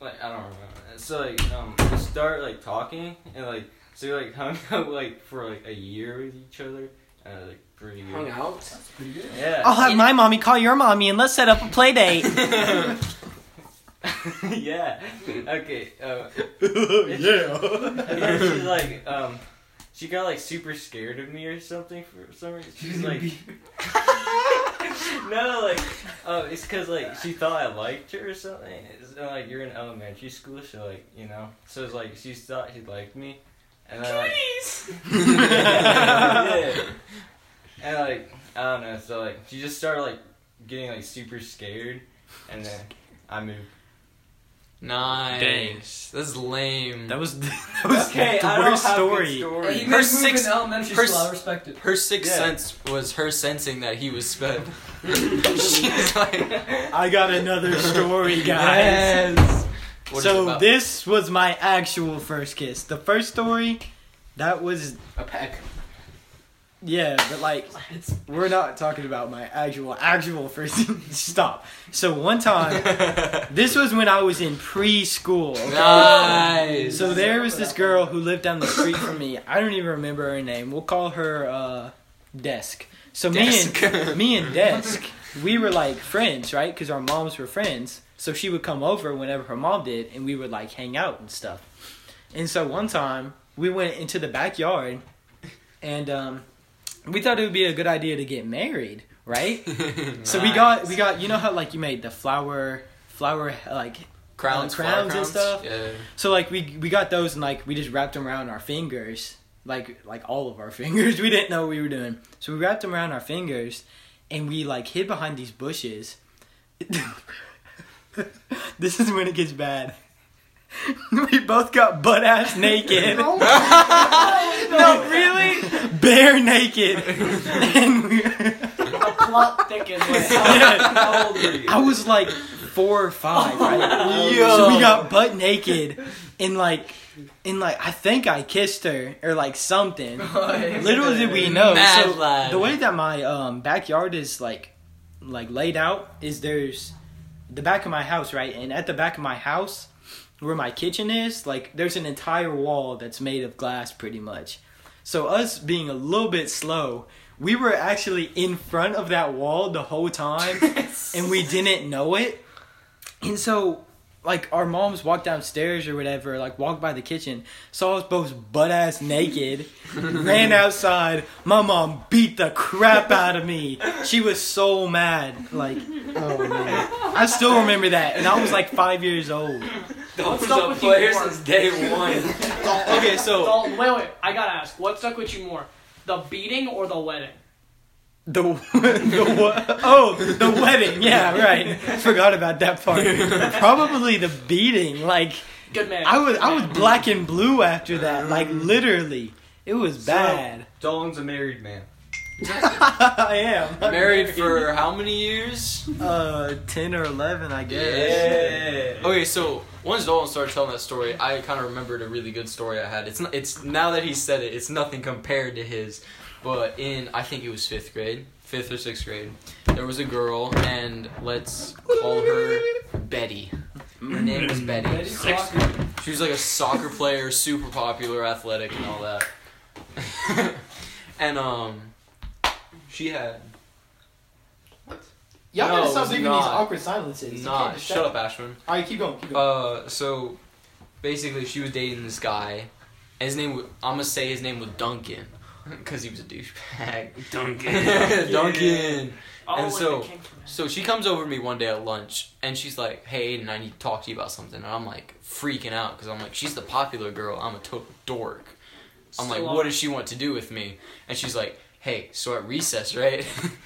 Speaker 2: like I don't remember. So like um we start like talking and like so we like hung out like for like a year with each other and uh, like pretty good.
Speaker 1: Hung out. That's pretty good.
Speaker 2: Yeah.
Speaker 3: I'll have my mommy call your mommy and let's set up a play date.
Speaker 2: yeah. Okay. Uh,
Speaker 3: yeah.
Speaker 2: she's like um she got like super scared of me or something for some reason. She's like no, like, oh, it's because like she thought I liked her or something. It's, uh, like you're in elementary school, so like you know, so it's like she thought she liked me, and then like, yeah, and like I don't know, so like she just started like getting like super scared, and then I moved.
Speaker 7: Nice.
Speaker 3: Dang.
Speaker 7: That's lame.
Speaker 3: That was that was
Speaker 2: Okay,
Speaker 3: the
Speaker 2: I
Speaker 3: worst
Speaker 2: have good
Speaker 3: story.
Speaker 6: Hey,
Speaker 2: stories.
Speaker 6: you
Speaker 7: Her
Speaker 6: made move
Speaker 7: six-
Speaker 6: elementary
Speaker 7: her
Speaker 6: school.
Speaker 7: s-
Speaker 6: I respect it.
Speaker 7: Her sixth
Speaker 2: Yeah.
Speaker 7: sense was her sensing that he was sped. She's like,
Speaker 3: I got another story, guys.
Speaker 7: What is it
Speaker 3: So this was my actual first kiss. The first story, that was
Speaker 1: A peck.
Speaker 3: Yeah, but like we're not talking about my actual actual first. Stop. So one time, this was when I was in preschool. Okay?
Speaker 7: Nice.
Speaker 3: So there was this girl who lived down the street from me. I don't even remember her name. We'll call her uh, Desk. So me and me and Desk, we were like friends, right? Because our moms were friends. So she would come over whenever her mom did, and we would like hang out and stuff. And so one time we went into the backyard, and um, we thought it would be a good idea to get married, right? So we got we got you know how like you made the flower flower like
Speaker 7: crowns,
Speaker 3: uh,
Speaker 7: flower
Speaker 3: crowns and stuff?
Speaker 7: Yeah.
Speaker 3: so like we we got those and like we just wrapped them around our fingers, like like all of our fingers. We didn't know what we were doing, so we wrapped them around our fingers, and we like hid behind these bushes. this is when it gets bad. we both got butt ass naked. no, really, bare naked. and we,
Speaker 4: The plot thickens.
Speaker 2: How old were you?
Speaker 3: I was like four or five, right? So we got butt naked and like and like I think I kissed her or like something. Little did we know.
Speaker 7: Mad
Speaker 3: so the way that my um backyard is like like laid out is there's the back of my house, right? And at the back of my house where my kitchen is, like there's an entire wall that's made of glass pretty much. So us being a little bit slow, we were actually in front of that wall the whole time and we didn't know it. And so, like, our moms walked downstairs or whatever, like, walked by the kitchen, saw us both butt ass naked, ran outside. My mom beat the crap out of me. She was so mad. Like, oh man. I still remember that. And I was like five years old.
Speaker 1: Dolphins
Speaker 4: stuck
Speaker 1: up
Speaker 4: with you
Speaker 1: player
Speaker 4: more?
Speaker 1: since day one.
Speaker 3: Okay, so.
Speaker 4: Dalton, wait, wait. I gotta ask. What stuck with you more, the beating or the wedding?
Speaker 3: The the what? Oh, the wedding. Yeah, right. Forgot about that part. Probably the beating. Like
Speaker 4: Good man.
Speaker 3: I was, I was black and blue after that. Like literally, it was
Speaker 2: So-
Speaker 3: bad.
Speaker 2: Dalton's a married man.
Speaker 3: I am I'm
Speaker 7: Married for how many years?
Speaker 3: uh ten or eleven, I guess.
Speaker 2: Yeah.
Speaker 7: Okay, so once Dalton started telling that story, I kind of remembered a really good story I had. It's not, it's now that he said it, it's nothing compared to his. But in I think it was fifth grade, fifth or sixth grade, there was a girl, and let's call her Betty. Her name was Betty.
Speaker 6: Betty
Speaker 7: She was like a soccer player, super popular, athletic, and all that. and um, she had
Speaker 3: Y'all
Speaker 7: No,
Speaker 3: gotta stop
Speaker 7: was
Speaker 3: leaving
Speaker 7: not.
Speaker 3: these awkward silences. You
Speaker 7: not.
Speaker 3: can't
Speaker 7: Shut up, Ashman.
Speaker 3: All right, keep going. Keep going.
Speaker 7: Uh, so basically, she was dating this guy. And his name, was, I'm gonna say his name was Duncan, because he was a douchebag.
Speaker 1: Duncan.
Speaker 7: Duncan.
Speaker 4: Oh,
Speaker 7: and so-
Speaker 4: the king from-
Speaker 7: So she comes over to me one day at lunch, and she's like, "Hey, Aiden, I need to talk to you about something." And I'm like freaking out because I'm like, "She's the popular girl. I'm a total dork." I'm like,
Speaker 4: Still
Speaker 7: "What does she want to do with me?" And she's like, "Hey, so at recess, right?"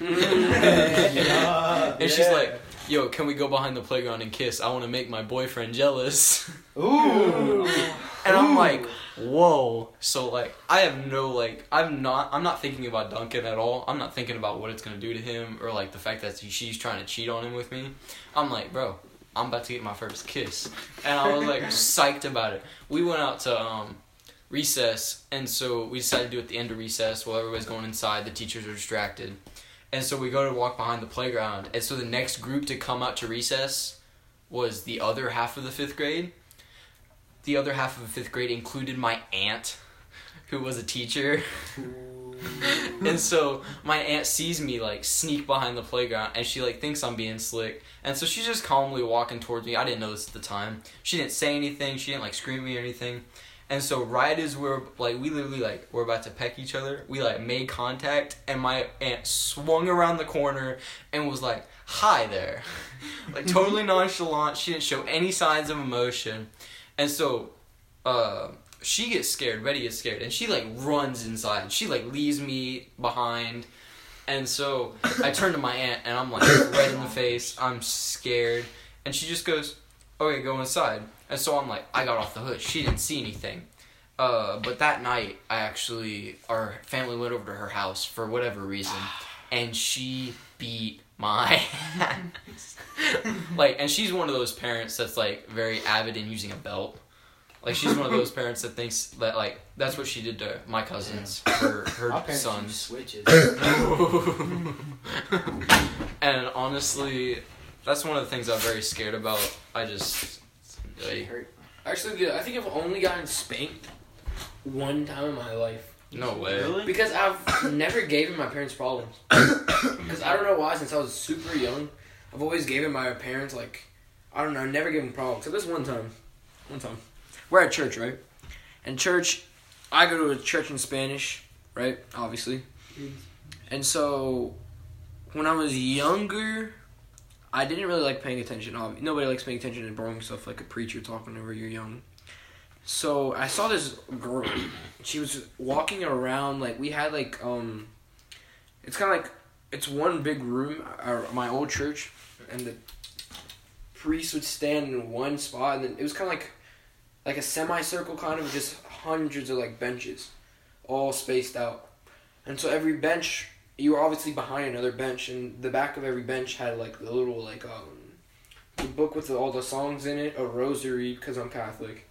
Speaker 3: Yeah.
Speaker 7: and she's like, "Yo, can we go behind the playground and kiss? I want to make my boyfriend jealous."
Speaker 3: Ooh.
Speaker 7: And I'm
Speaker 3: Ooh.
Speaker 7: like, whoa. So like, I have no like, I'm not, I'm not thinking about Duncan at all. I'm not thinking about what it's gonna do to him or like the fact that she's trying to cheat on him with me. I'm like, bro, I'm about to get my first kiss, and I was like psyched about it. We went out to um, recess, and so we decided to do it at the end of recess while everybody's going inside. The teachers are distracted, and so we go to walk behind the playground. And so the next group to come out to recess was the other half of the fifth grade the other half of the fifth grade included my aunt, who was a teacher. and so my aunt sees me like sneak behind the playground, and she like thinks I'm being slick, and so she's just calmly walking towards me. I didn't know this at the time. She didn't say anything. She didn't like scream at me or anything. And so right as we're like we literally like we're about to peck each other, we like made contact, and my aunt swung around the corner and was like, "Hi there," like totally nonchalant. She didn't show any signs of emotion. And so, uh, she gets scared. Betty gets scared, and she like runs inside. She like leaves me behind, and so I turn to my aunt, and I'm like red in the face. I'm scared, and she just goes, "Okay, go inside." And so I'm like, I got off the hook. She didn't see anything. Uh, but that night, I actually our family went over to her house for whatever reason, and she beat my ass. like, and she's one of those parents that's like very avid in using a belt. Like, she's one of those parents that thinks that like that's what she did to my cousins, her her
Speaker 3: My parents use
Speaker 7: sons.
Speaker 3: switches.
Speaker 7: and honestly, that's one of the things I'm very scared about. I just like,
Speaker 1: Actually, dude, I think I've only gotten spanked one time in my life
Speaker 7: no way.
Speaker 2: Really?
Speaker 1: because I've never given my parents problems. Because I don't know why. Since I was super young, I've always given my parents like I don't know, never given problems. So this one time, one time, we're at church, right? And church, I go to a church in Spanish, right? Obviously, and so when I was younger. I didn't really like paying attention. Nobody likes paying attention to boring stuff like a preacher talking over you're young. So I saw this girl. She was walking around like we had like um, it's kind of like it's one big room. Our, my old church, and the priest would stand in one spot, and then it was kind of like like a semicircle, kind of just hundreds of like benches, all spaced out. And so every bench, you were obviously behind another bench, and the back of every bench had like the little like um, the book with all the songs in it, a rosary because I'm Catholic,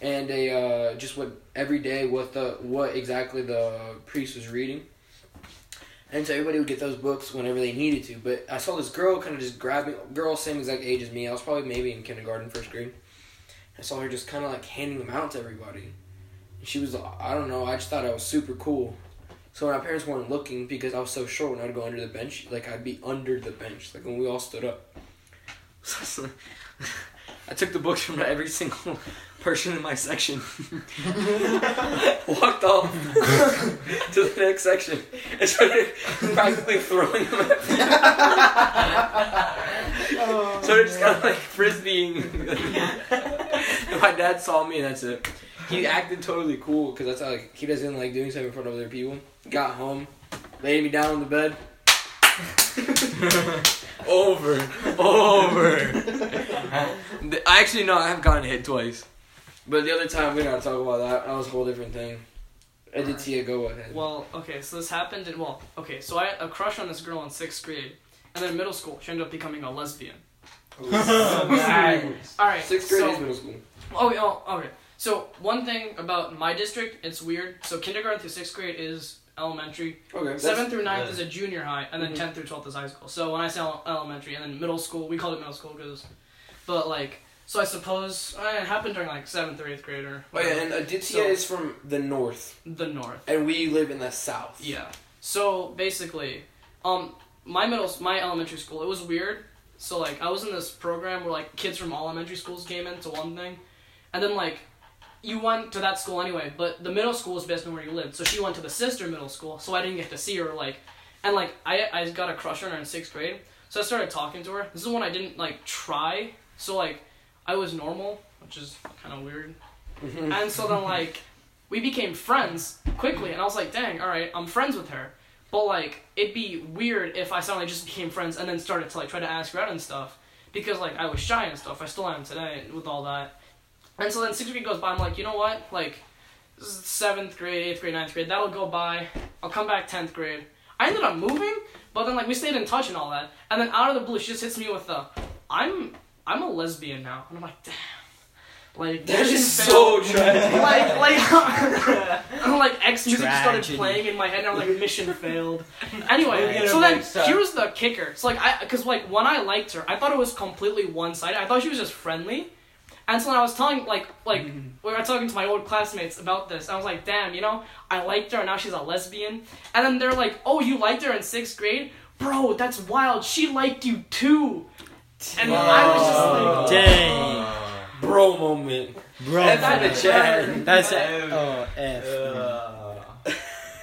Speaker 1: and a uh, just what every day what the what exactly the priest was reading. And so everybody would get those books whenever they needed to. But I saw this girl kind of just grabbing, girl same exact age as me. I was probably maybe in kindergarten, first grade. I saw her just kind of like handing them out to everybody. She was, I don't know, I just thought I was super cool. So when my parents weren't looking because I was so short, when I'd go under the bench, like I'd be under the bench, like when we all stood up. I took the books from every single person in my section, walked off to the next section, and started practically throwing them at me. so they're just kind of like frisbeeing. my dad saw me, and that's it. He acted totally cool because that's how like he doesn't like doing stuff in front of other people. Got home, laid me down on the bed, over, over. I Actually, no, I have gotten hit twice. But the other time, we're not talk about that. That was a whole different thing. Aditya, go ahead.
Speaker 4: Well, okay, so this happened in well, okay, so I had a crush on this girl in sixth grade, and then in middle school she ended up becoming a lesbian.
Speaker 6: Oh, nice.
Speaker 4: All right,
Speaker 1: Sixth grade
Speaker 4: so,
Speaker 1: is middle school.
Speaker 4: Oh, oh, okay. So one thing about my district, it's weird. So kindergarten through sixth grade is elementary.
Speaker 1: Okay. that's-
Speaker 4: Seventh through ninth
Speaker 5: yeah.
Speaker 4: is a junior high, and then
Speaker 1: Mhm.
Speaker 4: tenth through twelfth is high school. So when I say elementary, and then middle school, we called it middle school because, but like, so I suppose uh, it happened during like seventh or eighth grade or
Speaker 1: Oh yeah, and Aditya
Speaker 4: So-
Speaker 1: is from the north,
Speaker 4: the north.
Speaker 1: and we live in the south.
Speaker 4: Yeah. So basically, um, my middle, my elementary school, it was weird. So like, I was in this program where like kids from all elementary schools came into one thing, and then like, you went to that school anyway. But the middle school is basically where you lived. So she went to the sister middle school, so I didn't get to see her. Like, and like I I got a crush on her in sixth grade. So I started talking to her. This is when I didn't like try. So like, I was normal, which is kind of weird. Mm-hmm. and so then like we became friends quickly and i was like dang all right i'm friends with her but like it'd be weird if i suddenly just became friends and then started to like try to ask her out and stuff because like i was shy and stuff i still am today with all that and so then sixth grade goes by i'm like you know what like seventh grade eighth grade ninth grade that'll go by i'll come back 10th grade i ended up moving but then like we stayed in touch and all that and then out of the blue she just hits me with the i'm i'm a lesbian now and i'm like damn like
Speaker 1: That
Speaker 4: mission
Speaker 1: is so tragic.
Speaker 4: like like I'm like X music started playing in my head and I'm like mission failed. Anyway, so then
Speaker 6: next time.
Speaker 4: here's the kicker. So like I cuz like when I liked her, I thought it was completely one-sided. I thought she was just friendly. And so when I was telling like like mm-hmm. we were talking to my old classmates about this, I was like, "Damn, you know, I liked her and now she's a lesbian." And then they're like, "Oh, you liked her in 6th grade?" Bro, that's wild. She liked you too. And I was just like,
Speaker 3: Dang.
Speaker 1: Bro moment.
Speaker 3: Bro,
Speaker 1: F
Speaker 4: that-
Speaker 1: in the chat.
Speaker 3: that's
Speaker 2: F.
Speaker 3: oh F.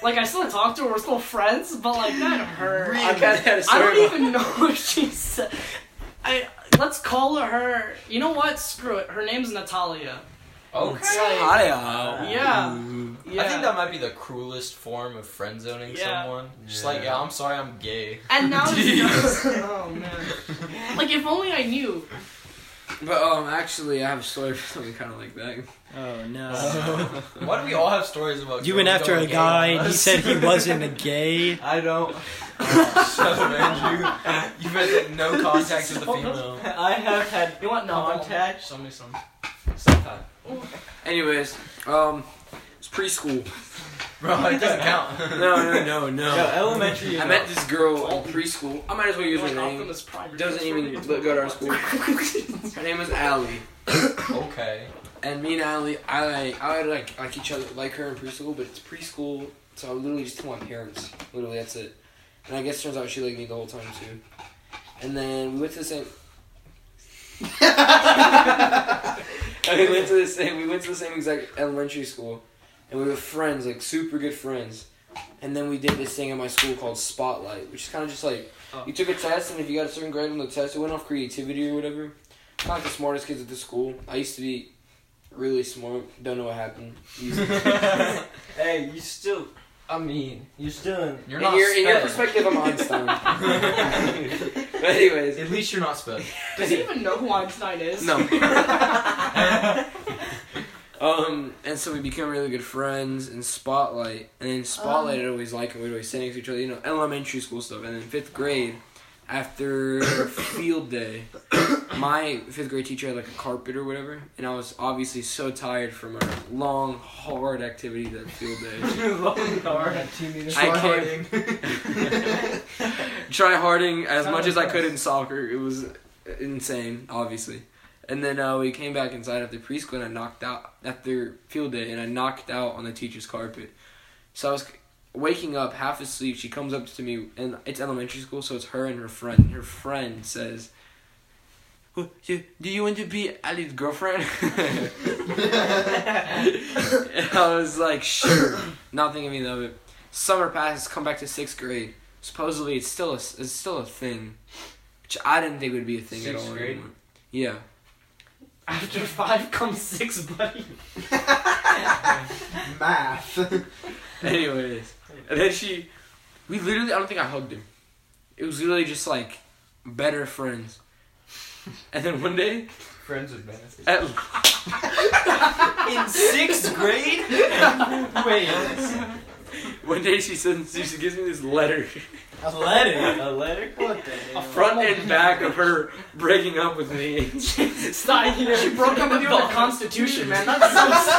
Speaker 4: like I still talk to her, we're still friends, but like that hurt.
Speaker 1: I kind of had a
Speaker 4: I
Speaker 1: story.
Speaker 4: don't even know if she's. I let's call her. You know what? Screw it. Her name's Natalia.
Speaker 5: Oh, okay.
Speaker 1: Talia.
Speaker 4: Yeah. Yeah.
Speaker 7: I think that might be the cruelest form of friend zoning
Speaker 4: Yeah.
Speaker 7: someone. Just
Speaker 5: Yeah.
Speaker 7: like, yeah, I'm sorry, I'm gay.
Speaker 4: and now she
Speaker 1: Jeez.
Speaker 4: knows. Oh man. Like if only I knew.
Speaker 1: But um, actually, I have a story for something kind of like that.
Speaker 3: Oh no.
Speaker 7: Why do we all have stories about?
Speaker 3: You went
Speaker 7: girls
Speaker 3: after
Speaker 7: going
Speaker 3: a
Speaker 7: gay
Speaker 3: guy.
Speaker 7: on
Speaker 3: He
Speaker 7: us?
Speaker 3: said he wasn't a gay.
Speaker 2: I don't.
Speaker 7: Shut up, Andrew. You've had no contact with the female.
Speaker 2: I have had
Speaker 4: You want no?
Speaker 2: contact
Speaker 4: Show me some.
Speaker 2: sometime.
Speaker 1: Anyways, um, it's preschool.
Speaker 7: Bro, it doesn't count.
Speaker 1: No, no, no, no.
Speaker 2: Yo, elementary.
Speaker 1: I met this girl in preschool. I might as well use her name. Doesn't even go to our school. Her name was Allie.
Speaker 7: okay.
Speaker 1: And me and Allie, I like, I like like each other, like her in preschool, but it's preschool, so I literally just told my parents. Literally, that's it. And I guess turns out she liked me the whole time too. And then we went to the same. and we went to the same. We went to the same exact elementary school, and we were friends, like super good friends. And then we did this thing at my school called Spotlight, which is kind of just like
Speaker 4: Oh.
Speaker 1: you took a test, and if you got a certain grade on the test, it went off creativity or whatever. I'm not the smartest kids at the school. I used to be really smart. Don't know what happened.
Speaker 2: Hey, you still. I mean, you're still in.
Speaker 7: You're
Speaker 1: in
Speaker 7: not
Speaker 1: your, in your perspective, I'm Einstein. but anyways,
Speaker 7: At least you're not sped.
Speaker 4: Does he even know who Einstein is?
Speaker 1: no. Um, and so we became really good friends in Spotlight, and in Spotlight, I'd always like it. We'd always sit next to each other, you know, elementary school stuff. And then fifth grade, after field day, my fifth grade teacher had like a carpet or whatever, and I was obviously so tired from our long, hard activity that field day.
Speaker 2: Long car.
Speaker 1: I came try harding as much as I could in soccer. It was insane, obviously. And then uh, we came back inside after preschool and I knocked out after field day and I knocked out on the teacher's carpet. So I was waking up half asleep. She comes up to me and it's elementary school, so it's her and her friend. Her friend says, "Oh, "Do you want to be Allie's girlfriend?" and I was like, "Sure." Not thinking anything of it. Summer passes. Come back to sixth grade. Supposedly, it's still a it's still a thing, which I didn't think would be a thing at
Speaker 2: Sixth
Speaker 1: all.
Speaker 2: grade?
Speaker 1: anymore. Yeah.
Speaker 4: After five comes six, buddy.
Speaker 6: Math.
Speaker 1: Anyways, and then she, we literally, I don't think I hugged him. it was literally just like better friends. And then one day,
Speaker 5: Friends with benefits.
Speaker 1: at,
Speaker 7: In sixth grade?
Speaker 3: Wait,
Speaker 1: one day she sends, she gives me this letter,
Speaker 3: a letter.
Speaker 5: A letter?
Speaker 3: What the
Speaker 1: a
Speaker 3: hell?
Speaker 1: front and back of her breaking up with me.
Speaker 4: Stop. She broke up with you with the Constitution, man. That sounds.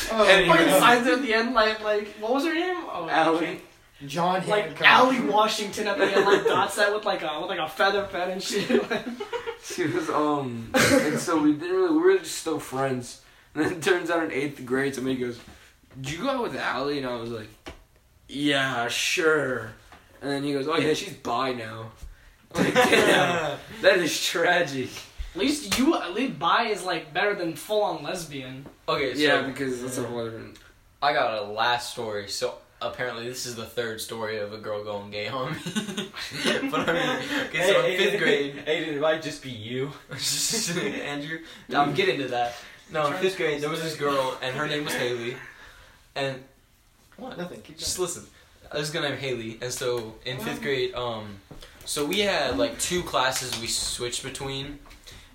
Speaker 3: Oh,
Speaker 1: Anyway.
Speaker 4: Fucking signs it at the end, like, like, what was her name? Oh,
Speaker 1: Allie.
Speaker 3: John
Speaker 4: Like
Speaker 3: Hancock.
Speaker 4: Allie Washington at the end, like dots that with like a with like a feather pen and shit.
Speaker 1: She was um, and so we didn't really, we were just still friends. And then it turns out in eighth grade, somebody goes, "Did you go out with Allie?" And I was like, "Yeah, sure." And then he goes, "Oh yeah, she's bi now." I'm like, damn, that is tragic.
Speaker 4: At least you, at least bi is like better than full on lesbian.
Speaker 7: Okay, so
Speaker 1: yeah, because that's a whole different.
Speaker 7: I got a last story. So apparently, this is the third story of a girl going gay on me. but I mean, okay, so in fifth grade,
Speaker 5: Aiden, it might just be you.
Speaker 7: Andrew, I'm getting to that. No, in fifth grade, there was this girl, and her name was Haley, and what?
Speaker 3: Nothing.
Speaker 7: Just listen. I was gonna name Haley, and so in fifth grade, um, so we had like two classes we switched between,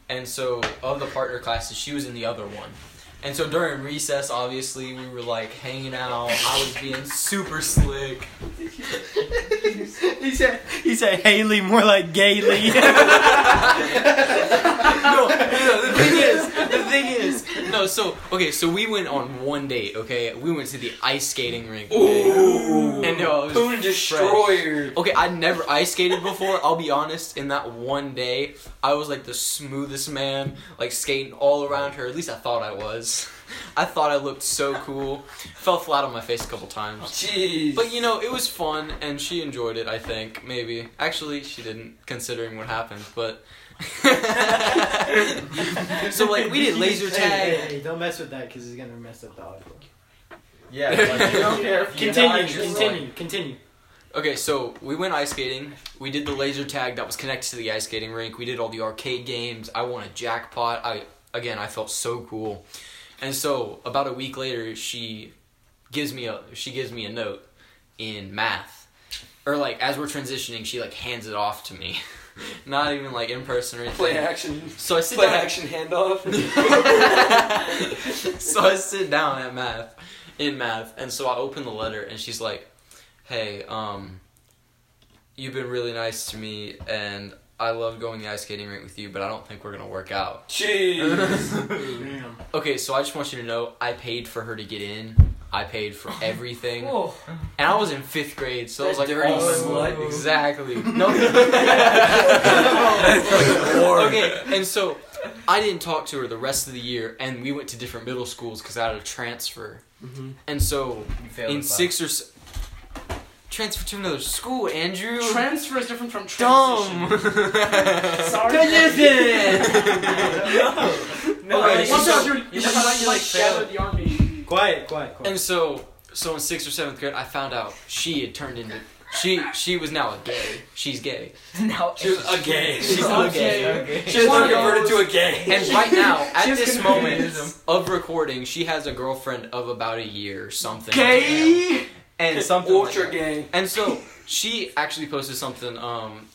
Speaker 7: and so of the partner classes, she was in the other one, and so during recess, obviously we were like hanging out. I was being super slick.
Speaker 3: He said, he said Haley, more like Gayley.
Speaker 7: no, no, the thing is, the thing is, no. So okay, so we went on one date. Okay, we went to the ice skating rink. Okay?
Speaker 1: Ooh,
Speaker 7: And no, it was
Speaker 1: Boone Destroyer.
Speaker 7: Okay, I never ice skated before. I'll be honest. In that one day, I was like the smoothest man, like skating all around her. At least I thought I was. I thought I looked so cool. Fell flat on my face a couple times.
Speaker 1: Jeez.
Speaker 7: But you know, it was fun, and she enjoyed it. I think maybe. Actually, she didn't, considering what happened. But so like we did laser
Speaker 3: Hey, hey,
Speaker 7: tag.
Speaker 3: hey, don't mess with that because it's gonna mess up the audio.
Speaker 5: Yeah, like, you don't care if you
Speaker 3: Continue, continue, continue.
Speaker 7: Okay, so we went ice skating. We did the laser tag that was connected to the ice skating rink. We did all the arcade games. I won a jackpot. I again, I felt so cool. And so about a week later, she gives me a she gives me a note in math, or like as we're transitioning, she like hands it off to me. Not even like in person or anything.
Speaker 1: play action.
Speaker 7: So I sit
Speaker 1: Play
Speaker 7: down.
Speaker 1: action handoff.
Speaker 7: so I sit down at math, in math, and so I open the letter, and she's like, "Hey, um, you've been really nice to me, and I love going to the ice skating rink with you, but I don't think we're gonna work out."
Speaker 1: Jeez.
Speaker 3: Damn.
Speaker 7: Okay, so I just want you to know, I paid for her to get in. I paid for everything,
Speaker 4: Oh,
Speaker 7: and I was in fifth grade, so it was like
Speaker 1: dirty
Speaker 7: all
Speaker 1: slut.
Speaker 7: exactly. No. okay, and so I didn't talk to her the rest of the year, and we went to different middle schools because I had a transfer.
Speaker 1: Mhm.
Speaker 7: And so in
Speaker 5: the class.
Speaker 7: six or s- transfer to another school, Andrew.
Speaker 4: transfer is different from transition.
Speaker 7: Dumb.
Speaker 4: Sorry.
Speaker 5: No,
Speaker 7: Okay,
Speaker 5: you
Speaker 4: Once
Speaker 5: just-
Speaker 4: you,
Speaker 5: you
Speaker 4: you
Speaker 5: just
Speaker 4: just
Speaker 5: like you
Speaker 4: like
Speaker 5: like failed.
Speaker 4: the army.
Speaker 3: Quiet, quiet, quiet.
Speaker 7: and so, so in sixth or seventh grade, I found out she had turned into she she was now a gay. She's gay.
Speaker 6: now
Speaker 1: She was a gay.
Speaker 7: She's a gay.
Speaker 5: Okay.
Speaker 1: She was
Speaker 4: One
Speaker 1: converted to a gay.
Speaker 7: And right now, at this
Speaker 4: convinced.
Speaker 7: moment of recording, she has a girlfriend of about a year, or something.
Speaker 1: Gay.
Speaker 7: And something. like
Speaker 1: Ultra
Speaker 7: that.
Speaker 1: gay.
Speaker 7: And so she actually posted something um,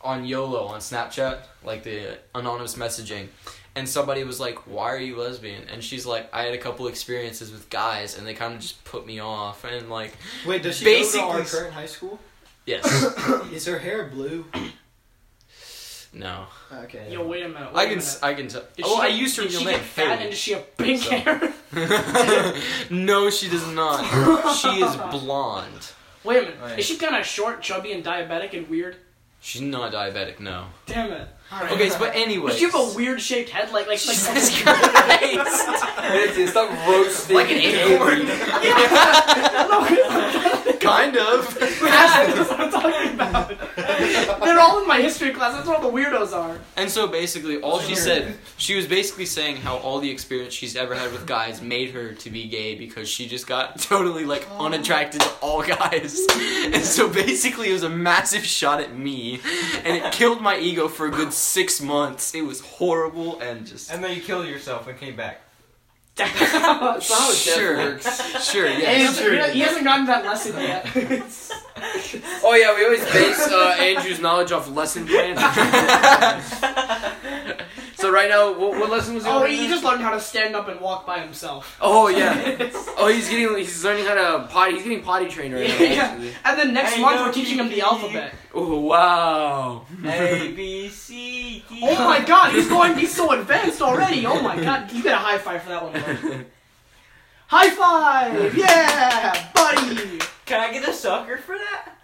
Speaker 7: on YOLO on Snapchat, like the anonymous messaging. And somebody was like, "Why are you lesbian?" And she's like, "I had a couple experiences with guys, and they kind of just put me off." And like,
Speaker 3: Wait, does she
Speaker 7: Basically-
Speaker 3: go to our current high school?
Speaker 7: yes,
Speaker 3: Is her hair blue?
Speaker 7: No,
Speaker 3: Okay.
Speaker 4: Yo, wait a minute. Wait
Speaker 7: I
Speaker 4: a
Speaker 7: can
Speaker 4: minute.
Speaker 7: s- I can tell.
Speaker 4: Did
Speaker 7: Oh,
Speaker 4: she
Speaker 7: I used her
Speaker 4: did
Speaker 7: real
Speaker 4: she
Speaker 7: name.
Speaker 4: get fat
Speaker 7: Haley.
Speaker 4: and does she have pink
Speaker 7: So.
Speaker 4: hair?
Speaker 7: no, she does not. She is blonde.
Speaker 4: Wait a minute.
Speaker 5: Wait.
Speaker 4: Is she kind of short, chubby, and diabetic and weird?
Speaker 7: She's not diabetic. No.
Speaker 4: Damn it.
Speaker 7: Okay, so, but anyway.
Speaker 4: Does she have a weird shaped head like like like
Speaker 7: Jesus Christ.
Speaker 1: Nancy, stop roasting.
Speaker 7: Like an acorn. kind of.
Speaker 4: That's what I'm talking about. They're all in my history class. That's where all the weirdos are.
Speaker 7: And so basically, all she said, she was basically saying how all the experience she's ever had with guys made her to be gay because she just got totally like oh. unattracted to all guys. And so basically, it was a massive shot at me, and it killed my ego for a good six months. It was horrible and just
Speaker 5: And then you killed yourself and came back.
Speaker 4: That's
Speaker 1: not how death
Speaker 7: Sure.
Speaker 1: works.
Speaker 7: Sure,
Speaker 4: He
Speaker 7: yes.
Speaker 4: hasn't, he hasn't gotten that lesson yet.
Speaker 1: Oh yeah, we always base uh, Andrew's knowledge off lesson plans. so right now, what, what lesson was he?
Speaker 4: oh,
Speaker 1: learning?
Speaker 4: he just learned how to stand up and walk by himself.
Speaker 1: Oh yeah. Oh, he's getting. He's learning how to potty. He's getting potty trained right now.
Speaker 4: Yeah.
Speaker 1: actually.
Speaker 4: And then next
Speaker 5: Hey,
Speaker 4: month
Speaker 5: yo,
Speaker 4: we're teaching him the
Speaker 5: Kiki.
Speaker 4: alphabet.
Speaker 1: Oh wow.
Speaker 5: A B C D.
Speaker 4: Oh my god, he's going, to be so advanced already. Oh my god, you get a high five for that one. bro. High five! Yeah, buddy!
Speaker 5: Can I get a sucker for that?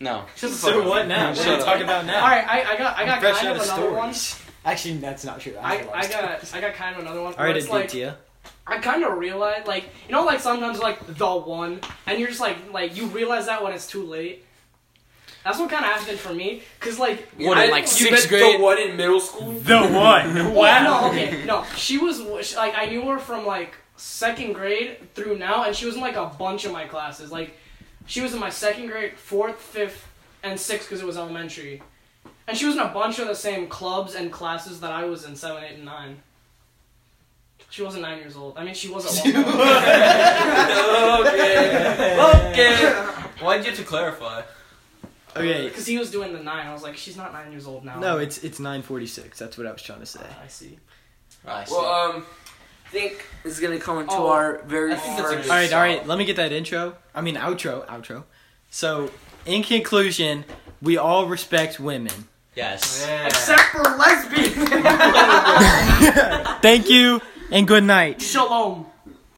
Speaker 7: No.
Speaker 1: Shut the fuck
Speaker 3: So
Speaker 1: up.
Speaker 3: what now? What are
Speaker 7: Shut
Speaker 3: you
Speaker 7: up.
Speaker 3: talking about now?
Speaker 4: Alright, I, I got I got
Speaker 3: fresh
Speaker 4: kind
Speaker 3: out
Speaker 4: of
Speaker 3: of
Speaker 4: another one.
Speaker 3: stories. Actually, that's not true.
Speaker 4: I,
Speaker 3: have a lot
Speaker 4: I got. I got kind of another one.
Speaker 3: All
Speaker 4: where
Speaker 3: right,
Speaker 4: it's
Speaker 3: I
Speaker 4: like
Speaker 3: you.
Speaker 4: I kind of realized like you know like sometimes like the one and you're just like like you realize that when it's too late. That's what kind of happened for me, cause like
Speaker 7: What,
Speaker 1: I-
Speaker 7: in, like,
Speaker 1: you
Speaker 7: sixth
Speaker 1: meant
Speaker 7: grade?
Speaker 1: The one in middle school.
Speaker 3: The one.
Speaker 4: Well, no, okay, no. She was she- like I knew her from like second grade through now, and she was in like a bunch of my classes. Like she was in my second grade, fourth, fifth, and sixth because it was elementary, and she was in a bunch of the same clubs and classes that I was in seven, eight, and nine. She wasn't nine years old. I mean, she was at one point.
Speaker 1: okay.
Speaker 5: Okay. Why'd you have to clarify?
Speaker 3: Okay.
Speaker 4: Uh, because he was doing the nine. I was like, she's not nine years old now.
Speaker 3: No, it's it's 9:46. That's what I was trying to say.
Speaker 4: Ah, I see.
Speaker 7: Ah, I see.
Speaker 1: Well, um, I think this is gonna come into
Speaker 4: Oh,
Speaker 1: our very
Speaker 5: I think that's a
Speaker 1: first.
Speaker 5: good
Speaker 3: All right, all right. Let me get that intro. I mean outro, outro. So, in conclusion, we all respect women.
Speaker 7: Yes.
Speaker 4: Except for lesbians.
Speaker 3: Thank you and good night.
Speaker 4: Shalom.